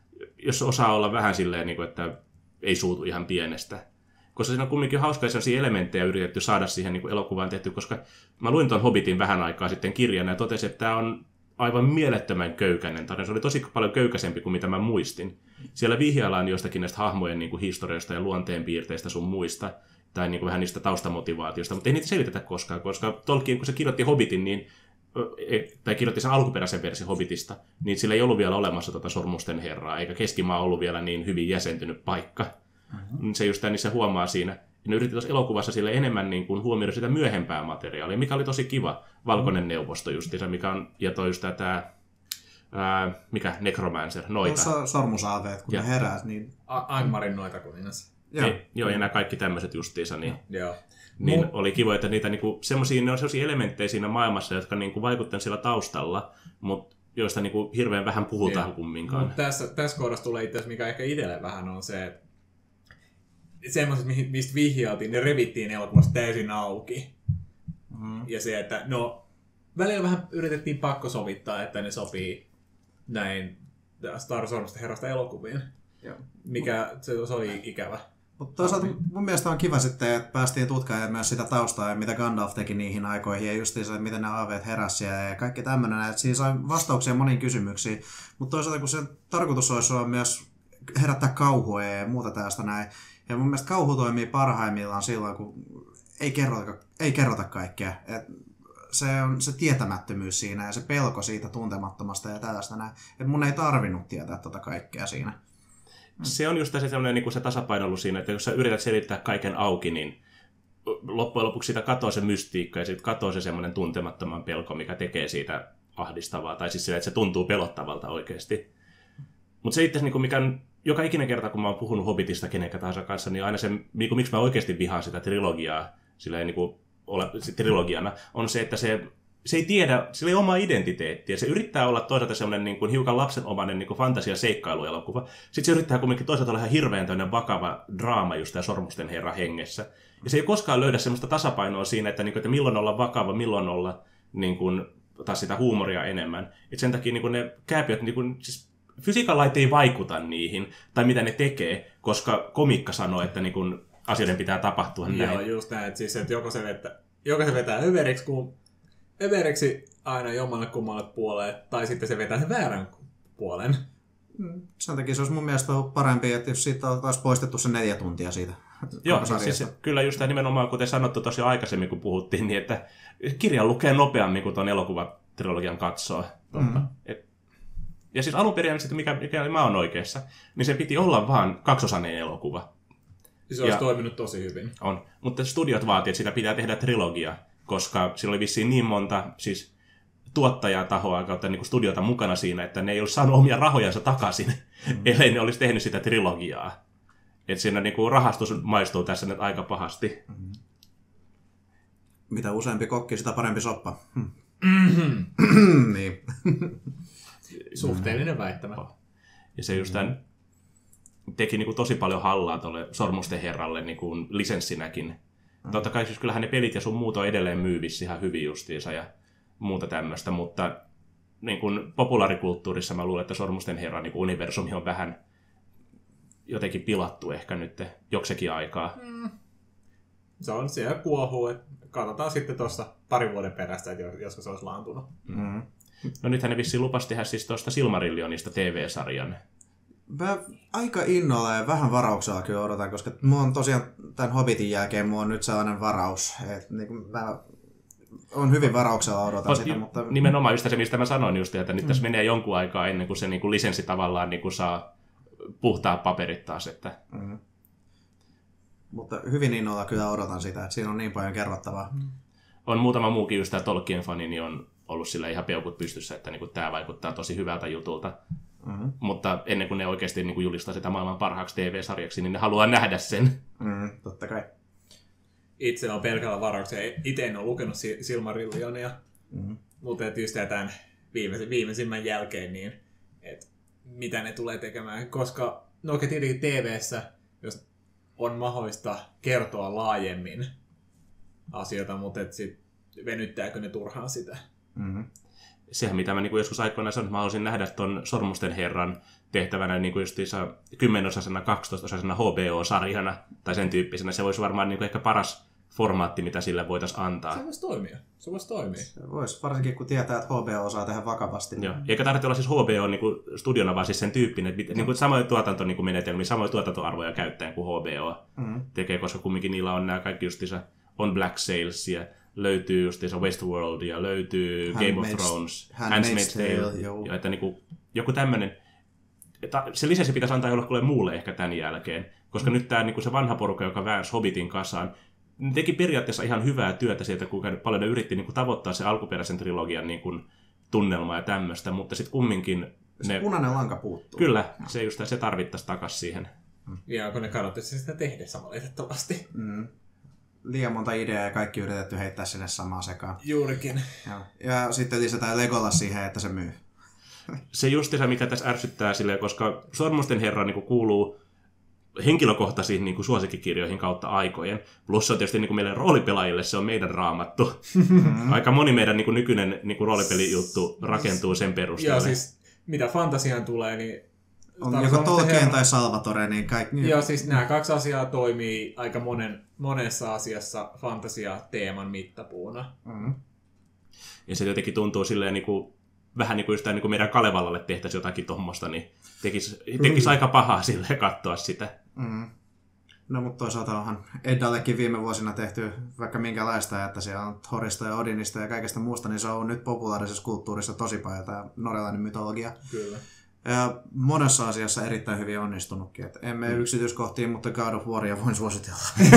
jos osaa olla vähän silleen, niin kuin, että ei suutu ihan pienestä. Koska siinä on kumminkin hauskoja sellaisia elementtejä yritetty saada siihen niin kuin elokuvaan tehty, koska mä luin tuon Hobbitin vähän aikaa sitten kirjana ja totesin, että tämä on aivan mielettömän köykäinen tarina. Se oli tosi paljon köykäisempi kuin mitä mä muistin. Siellä vihjaillaan jostakin näistä hahmojen niin kuin historiasta ja luonteenpiirteistä sun muista, tai niin kuin vähän niistä taustamotivaatiosta, mutta ei niitä selitetä koskaan, koska Tolkien, kun se kirjoitti Hobbitin, niin E, tai kirjoitti sen alkuperäisen version Hobbitista, niin sillä ei ollut vielä olemassa tuota Sormusten herraa, eikä Keskimaa ollut vielä niin hyvin jäsentynyt paikka. Mm-hmm. Se just niin se huomaa siinä. Ja ne yritti tuossa elokuvassa sille enemmän niin kuin huomioida sitä myöhempää materiaalia, mikä oli tosi kiva. Valkoinen mm-hmm. neuvosto justiinsa, mikä on, ja toi just tämä ää, mikä Necromancer, noita. So, sormusaaveet, kun ja. ne herää, niin... Angmarin noita kuningas. Joo. Ei, joo, ja nämä kaikki tämmöiset justiinsa, niin... Joo niin Mut... oli kiva, että niitä niinku, semmosia, ne on sellaisia elementtejä siinä maailmassa, jotka niinku vaikuttavat siellä taustalla, mutta joista niinku hirveän vähän puhutaan niin. kumminkaan. Mut tässä, tässä kohdassa tulee itse asiassa, mikä ehkä itselle vähän on se, että semmoiset, mistä vihjailtiin, ne revittiin elokuvasta täysin auki. Mm. Ja se, että no, välillä vähän yritettiin pakko sovittaa, että ne sopii näin Star Warsista herrasta elokuviin. Joo. Mikä se, se oli ikävä. Mutta toisaalta mun mielestä on kiva sitten, että päästiin tutkaamaan myös sitä taustaa ja mitä Gandalf teki niihin aikoihin ja just se, että miten ne aaveet heräsi ja kaikki tämmöinen. Että siinä sai vastauksia moniin kysymyksiin. Mutta toisaalta kun se tarkoitus olisi olla myös herättää kauhua ja muuta tästä näin. Ja mun mielestä kauhu toimii parhaimmillaan silloin, kun ei kerrota, ei kerrota kaikkea. Et se on se tietämättömyys siinä ja se pelko siitä tuntemattomasta ja tällaista näin. Että mun ei tarvinnut tietää tota kaikkea siinä. Se on just se, sellainen, niin kuin se tasapainoilu siinä, että jos sä yrität selittää kaiken auki, niin loppujen lopuksi siitä katoaa se mystiikka ja sitten katoaa se semmoinen tuntemattoman pelko, mikä tekee siitä ahdistavaa, tai siis sillä, että se tuntuu pelottavalta oikeasti. Mutta se itse niin mikä on, joka ikinen kerta, kun mä oon puhunut Hobbitista kenenkä tahansa kanssa, niin aina se, niin kuin, miksi mä oikeasti vihaan sitä trilogiaa, sillä ei niin kuin, ole trilogiana, on se, että se se ei tiedä, sillä ei oma identiteettiä. Se yrittää olla toisaalta semmoinen niin kuin, hiukan lapsenomainen niin fantasia-seikkailuelokuva. Sitten se yrittää kuitenkin toisaalta olla ihan hirveän tämmöinen vakava draama just tämä Sormusten herra hengessä. Ja se ei koskaan löydä semmoista tasapainoa siinä, että, niin kuin, että milloin olla vakava, milloin olla niin kuin, taas sitä huumoria enemmän. Et sen takia niin kuin ne kääpiöt, niin kuin, siis fysiikan lait ei vaikuta niihin, tai mitä ne tekee, koska komikka sanoo, että niin kuin, asioiden pitää tapahtua näin. Joo, just näin. Että siis, että joko se vetää, joko se vetää överiksi, kun överiksi aina jommalle kummalle puolelle, tai sitten se vetää sen väärän puolen. Mm, sen takia se olisi mun mielestä ollut parempi, että jos siitä oltaisiin poistettu se neljä tuntia siitä Joo, siis kyllä just tämä nimenomaan, kuten sanottu tosi aikaisemmin, kun puhuttiin, niin että kirja lukee nopeammin kuin tuon elokuvatrilogian katsoo. Mm-hmm. Et, ja siis alun perin, mikä, mikä mä oon oikeassa, niin se piti olla vaan kaksosainen elokuva. Se olisi ja, toiminut tosi hyvin. On, mutta studiot vaatii, että sitä pitää tehdä trilogia, koska sillä oli vissiin niin monta, siis tuottajatahoa kautta niin kuin studiota mukana siinä, että ne ei olisi saanut omia rahojansa takaisin, mm. ellei ne olisi tehnyt sitä trilogiaa. Että siinä niin kuin rahastus maistuu tässä nyt aika pahasti. Mm. Mitä useampi kokki, sitä parempi soppa. Hmm. Mm-hmm. (clears throat) niin. (laughs) Suhteellinen väittämä. Ja se just tämän teki niin kuin tosi paljon hallaa tuolle Sormusten herralle niin kuin lisenssinäkin. Mm. Totta kai siis kyllähän ne pelit ja sun muuta on edelleen myyvissä ihan hyvin justiinsa ja muuta tämmöistä, mutta niin kuin populaarikulttuurissa mä luulen, että Sormusten herran niin universumi on vähän jotenkin pilattu ehkä nyt joksekin aikaa. Mm. Se on siellä kuohuu, että katsotaan sitten tuossa parin vuoden perästä, että joskus se olisi laantunut. Mm. No nythän ne vissiin lupas tehdä siis tuosta Silmarillionista TV-sarjan. Mä aika innolla ja vähän varauksella kyllä odotan, koska mulla on tosiaan tämän Hobbitin jälkeen mulla on nyt sellainen varaus, että niin kuin mä on hyvin varauksella odotan Oot, sitä, mutta... Nimenomaan just se, mistä mä sanoin just, että nyt mm. tässä menee jonkun aikaa ennen kuin se niin kuin lisenssi tavallaan niin kuin saa puhtaa paperit taas. Että... Mm. Mutta hyvin innolla kyllä odotan sitä, että siinä on niin paljon kerrottavaa. Mm. On muutama muukin just tämä Tolkien-fani, niin on ollut sillä ihan peukut pystyssä, että niin tämä vaikuttaa tosi hyvältä jutulta. Mm-hmm. Mutta ennen kuin ne oikeasti niin kuin julistaa sitä maailman parhaaksi TV-sarjaksi, niin ne haluaa nähdä sen. Mm, totta kai. Itse on pelkällä varauksella. Itse en ole lukenut Silmarillionia, mm-hmm. mutta just tämän viimeisen, viimeisimmän jälkeen, niin et mitä ne tulee tekemään, koska no okei tietenkin tv jos on mahdollista kertoa laajemmin asioita, mutta et sit venyttääkö ne turhaan sitä. Mm-hmm. Sehän mitä mä niin joskus aikoinaan sanoin, että mä haluaisin nähdä tuon Sormusten herran tehtävänä niin justiinsa 10-osaisena, 12-osaisena HBO-sarjana tai sen tyyppisenä. Se voisi varmaan niin ehkä paras formaatti, mitä sille voitaisiin antaa. Se voisi toimia. Se voisi toimia. Se voisi, varsinkin kun tietää, että HBO osaa tehdä vakavasti. Joo. Eikä tarvitse olla siis HBO niin kuin studiona, vaan siis sen tyyppinen, että niin kuin samoja tuotantomenetelmiä, niin samoja tuotantoarvoja käyttäen kuin HBO mm-hmm. tekee, koska kumminkin niillä on nämä kaikki justiinsa, on Black Sales ja löytyy justiinsa Westworld ja löytyy Hand Game of Thrones, Handmaid's Tale, Tale ja että niin kuin, joku tämmöinen, se lisäsi pitäisi antaa jollekulle muulle ehkä tämän jälkeen, koska mm. nyt tämä niin kuin se vanha porukka, joka väänsi Hobbitin kasaan, ne teki periaatteessa ihan hyvää työtä sieltä, kuinka paljon ne yritti niin kuin, tavoittaa se alkuperäisen trilogian niin kuin, tunnelma ja tämmöistä, mutta sitten kumminkin... Se ne... punainen lanka puuttuu. Kyllä, se just se tarvittaisi takaisin siihen. Ja kun ne kannattaisi sitä tehdä valitettavasti. Mm. Liian monta ideaa ja kaikki yritetty heittää sinne samaan sekaan. Juurikin. Ja, ja sitten lisätään Legolla siihen, että se myy. (laughs) Se justi se, mikä tässä ärsyttää silleen, koska Sormusten herra niin kuuluu henkilökohtaisiin niin kuin suosikkikirjoihin kautta aikojen. Plus on tietysti niin kuin meille roolipelaajille se on meidän raamattu. Mm-hmm. Aika moni meidän niin kuin nykyinen niin kuin roolipelijuttu rakentuu sen perusteella. Joo, siis mitä fantasiaan tulee, niin on joko Tolkien herra... tai Salvatore, niin kaikki... Joo, siis nämä kaksi asiaa toimii aika monen, monessa asiassa fantasia-teeman mittapuuna. Mm. Ja se jotenkin tuntuu silleen niin kuin, vähän niin kuin, just niin kuin meidän Kalevalalle tehtäisiin jotakin tuommoista, niin tekisi, tekisi mm. aika pahaa sille katsoa sitä. Mm. No mutta toisaalta onhan Eddallekin viime vuosina tehty vaikka minkälaista, että siellä on Thorista ja Odinista ja kaikesta muusta, niin se on nyt populaarisessa kulttuurissa tosi paljon tämä norjalainen mytologia. Kyllä. Ja monessa asiassa erittäin hyvin onnistunutkin. Et emme mm. yksityiskohtiin, mutta God of Waria voin suositella. (laughs)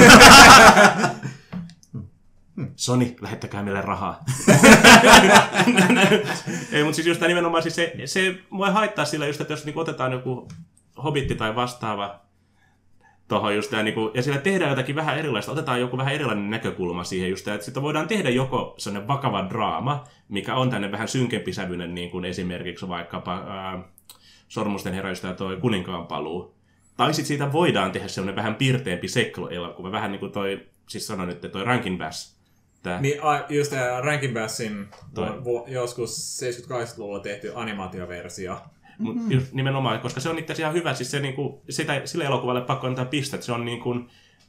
Sony, lähettäkää meille rahaa. (laughs) Ei, mutta siis just tämä nimenomaan siis se, se voi haittaa sillä just, että jos niinku otetaan joku hobitti tai vastaava tuohon just tämä, niinku, ja siellä tehdään jotakin vähän erilaista, otetaan joku vähän erilainen näkökulma siihen just, että sitten voidaan tehdä joko sellainen vakava draama, mikä on tänne vähän synkempi sävyinen, niin kuin esimerkiksi vaikkapa ää, Sormusten heräystä ja toi Kuninkaan paluu. Tai sitten siitä voidaan tehdä sellainen vähän pirteempi seikkailuelokuva, vähän niin kuin toi, siis sanon nyt, toi Rankin Bass. Tää. Niin, a, just tämä Rankin Bassin Toi. vu, joskus 70-80-luvulla tehty animaatioversio. Mut just nimenomaan, koska se on itse asiassa ihan hyvä, siis se niinku, sitä, sille elokuvalle pakko antaa piste, että se on niinku,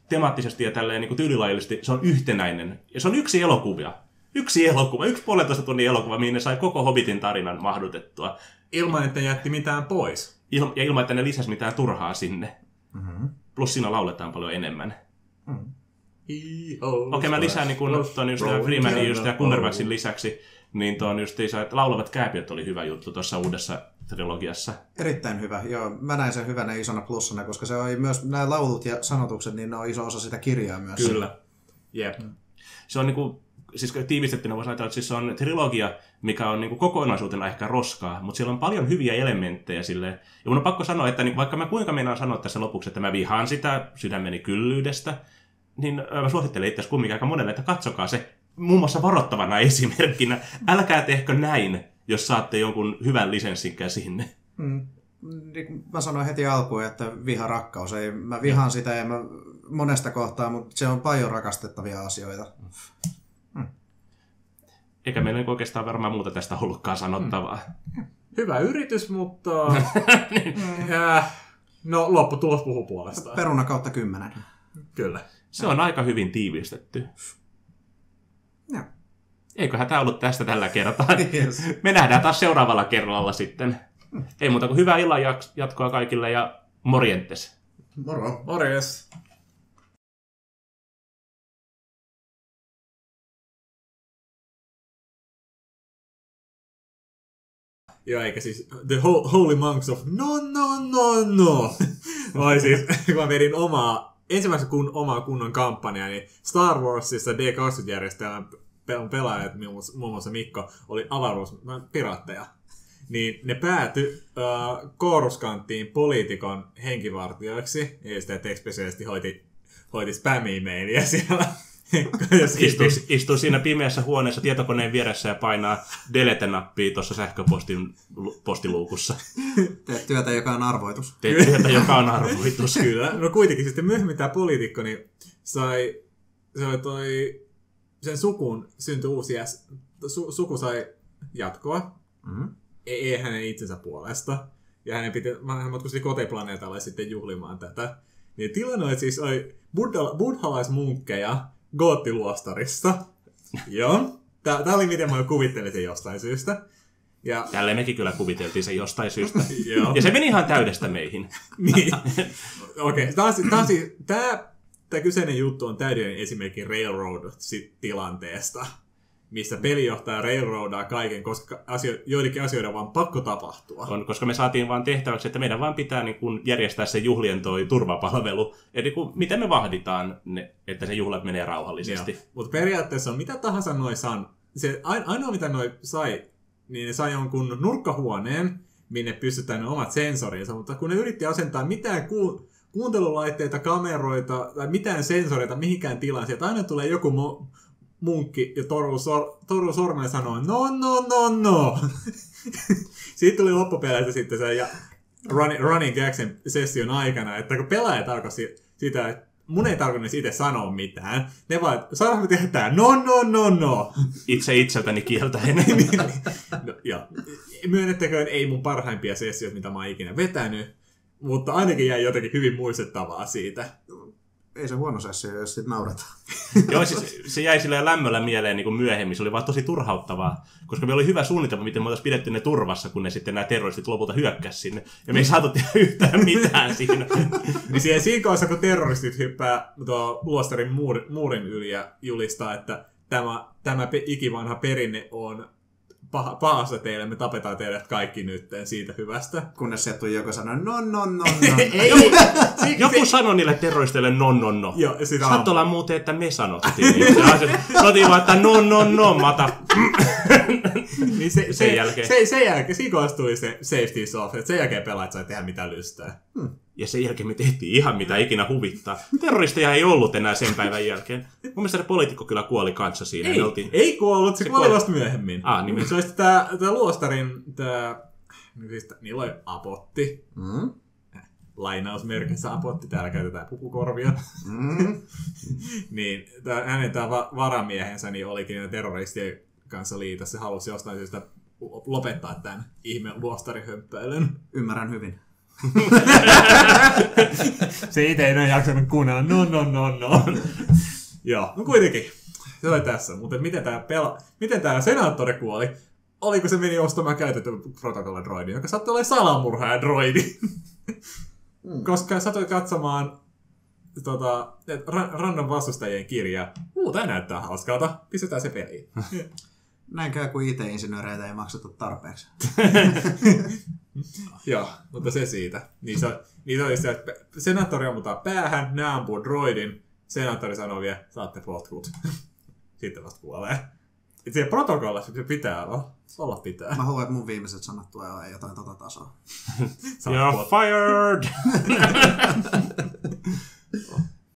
temaattisesti ja tälleen niinku tyylilajillisesti, se on yhtenäinen. Ja se on yksi elokuvia. Yksi elokuva, yksi puolentoista tunnin elokuva, mihin ne sai koko Hobbitin tarinan mahdutettua. Ilman, että jätti mitään pois. Il- ja ilman, että ne lisäsi mitään turhaa sinne. Mm-hmm. Plus siinä lauletaan paljon enemmän. Okei, okay, mä lisään niin kun, tuon just Freemanin just ja Cumberbatchin lisäksi, niin tuon just että laulavat kääpiöt oli hyvä juttu tuossa uudessa trilogiassa. Erittäin hyvä. Joo, mä näin sen hyvänä isona plussana, koska se oli myös nämä laulut ja sanotukset, niin ne on iso osa sitä kirjaa myös. Kyllä. Jep. Se on niinku, siis tiivistettynä voisi ajatella, että siis se on trilogia, mikä on niinku kokonaisuutena ehkä roskaa, mutta siellä on paljon hyviä elementtejä silleen. Ja mun on pakko sanoa, että niinku, vaikka mä kuinka meinaan sanoa tässä lopuksi, että mä vihaan sitä sydämeni kyllyydestä, niin mä suosittelen itse asiassa kumminkin aika monelle, että katsokaa se muun muassa varoittavana (laughs) esimerkkinä. Älkää tehkö näin, jos saatte jonkun hyvän lisenssin käsinne. Mm. Niin kuin Mä sanoin heti alkuun, että viha rakkaus. Ei, mä vihaan sitä ja mä monesta kohtaa, mutta se on paljon rakastettavia asioita. Eikä meillä niinku oikeastaan varmaan muuta tästä ollutkaan sanottavaa. Hyvä yritys, mutta... (laughs) äh, no, lopputulos puhuu puolestaan. Peruna kautta kymmenen. Kyllä. Se on aika hyvin tiivistetty. Joo. Eiköhän tämä ollut tästä tällä kertaa. Yes. (laughs) Me nähdään taas seuraavalla kerralla sitten. Ei muuta kuin hyvää illan jatkoa kaikille ja morjentes. Moro. Morjes. Joo, eikä siis The Ho- Holy Monks of No, no, no, no. (laughs) Vai siis, (laughs) kun mä vedin omaa, ensimmäisen kun, omaa kunnon kampanjaa, niin Star Warsissa D20-järjestelmän pe- pelaajat, muun muassa, Mikko, oli avaruuspiraatteja. Niin ne pääty äh, kooruskanttiin poliitikon henkivartijoiksi, ja sitten tekspesiaalisti hoiti, hoiti spam-emailia siellä. (laughs) Istuu, istuu siinä pimeässä huoneessa tietokoneen vieressä ja painaa delete-nappia tuossa sähköpostin lu- postiluukussa. Teet työtä, joka on arvoitus. Teet työtä, joka on arvoitus. (laughs) Kyllä. No kuitenkin sitten myöhemmin tämä poliitikko niin sai, se oli toi, sen sukun syntyi uusi jäs, su, suku sai jatkoa. Mm-hmm. Ei, ei hänen itsensä puolesta. Ja hänen piti, hän matkusti kotiplaneetalle sitten juhlimaan tätä. Niin tilanne oli siis oli buddha, buddhalaismunkkeja goottiluostarissa. Joo. Tää, tää oli miten mä kuvittelin sen jostain syystä. Ja, Tälleen mekin kyllä kuviteltiin sen jostain syystä. (laughs) Ja se meni ihan täydestä meihin. (laughs) niin. Okei, okay. taas, taas, tämä, tämä kyseinen juttu on täydellinen esimerkki Railroad-tilanteesta, missä pelijohtaja railroadaa kaiken, koska asio, joidenkin asioiden vaan pakko tapahtua. On, koska me saatiin vaan tehtäväksi, että meidän vaan pitää niin kun järjestää se juhlien toi turvapalvelu. Eli kun, miten me vahditaan, ne, että se juhlat menee rauhallisesti. Mutta periaatteessa on mitä tahansa noi san, se ain- ainoa mitä noi sai, niin ne sai jonkun nurkkahuoneen, minne pystytään ne omat sensorinsa, mutta kun ne yritti asentaa mitään ku, kuuntelulaitteita, kameroita tai mitään sensoreita mihinkään tilaan, sieltä aina tulee joku mo, munkki ja toruu, sor, toruu sormen ja sanoo, no, no, no, no. (laughs) Siitä tuli loppupeleissä sitten se ja running, running sen session aikana, että kun pelaajat alkoi si- sitä, että mun ei tarvinnut itse sanoa mitään. Ne vaan, saadaanko tehdä tää? No, no, no, no. Itse itseltäni kieltäen. (laughs) no ja, myönnettäköön ei mun parhaimpia sessioita, mitä mä oon ikinä vetänyt, mutta ainakin jäi jotenkin hyvin muistettavaa siitä. Ei se huono sessio, jos sit nauretaan. (laughs) Joo, siis se jäi silleen lämmöllä mieleen niin kuin myöhemmin. Se oli vaan tosi turhauttavaa, koska meillä oli hyvä suunnitelma, miten me oltaisiin pidetty ne turvassa, kun ne sitten nämä terroristit lopulta hyökkäs sinne. Ja me ei saatu tehdä (laughs) yhtään mitään siinä. (laughs) Niin siihen siinä kohdassa, kun terroristit hyppää tuo luostarin muur, muurin yli ja julistaa, että tämä, tämä ikivanha perinne on paha, pahasta teille, me tapetaan teidät kaikki nyt siitä hyvästä. Kunnes sieltä tuli joku sanoi, no, no, no, no. (laughs) ei, Joku sanoi niille terroristeille no, no, no. Joo, Sattola muuten, että me sanottiin. se Sanottiin vaan, että no, no, no, mata. (laughs) niin se, Sen se, jälkeen. Se, sen jälkeen, siinä tuli se safety soft, että sen jälkeen pelaajat sai tehdä mitä lystää. Ja sen jälkeen me tehtiin ihan mitä ikinä huvittaa. Terroristeja ei ollut enää sen päivän jälkeen. Mun mielestä se poliitikko kyllä kuoli kanssa siinä. Ei, oltiin... ei kuollut, se, Se kuoli kuoli. vasta myöhemmin. Ah, niin Se olisi tää, tää luostarin, tää, niin siis niillä oli apotti, Mm, lainausmerkissä apotti, täällä käytetään pukukorvia. mm. (laughs) niin tää, hänen tää va- varamiehensä niin olikin terroristien kanssa liitossa. Se halusi jostain syystä lopettaa tämän ihme luostarihömppäilyn. Ymmärrän hyvin. (laughs) Se itse ei enää jaksanut kuunnella. No, no, no, no. (laughs) Joo, no kuitenkin. Se oli tässä. Mutta miten tämä pela... miten tää senaattori kuoli? Oliko se meni ostamaan käytetyn protokollan droidin, joka sattui olemaan salamurhaaja droidi? Mm. Koska satoi katsomaan tota, et ra- random vastustajien kirjaa. Uu, tää näyttää hauskalta. Pistetään se peliin. (laughs) Näin käy, kun IT-insinööreitä ei makseta tarpeeksi. (laughs) Joo, mutta se siitä. Niin se, niin se oli se, että senaattori ammuttaa päähän, ne ampuu droidin, senaattori sanoo vielä, saatte potkut. (laughs) Sitten vasta kuolee. Et siellä protokollassa se pitää olla. Olla pitää. Mä haluan, että mun viimeiset sanat tulee jotain tota tasoa. (laughs) You're fired!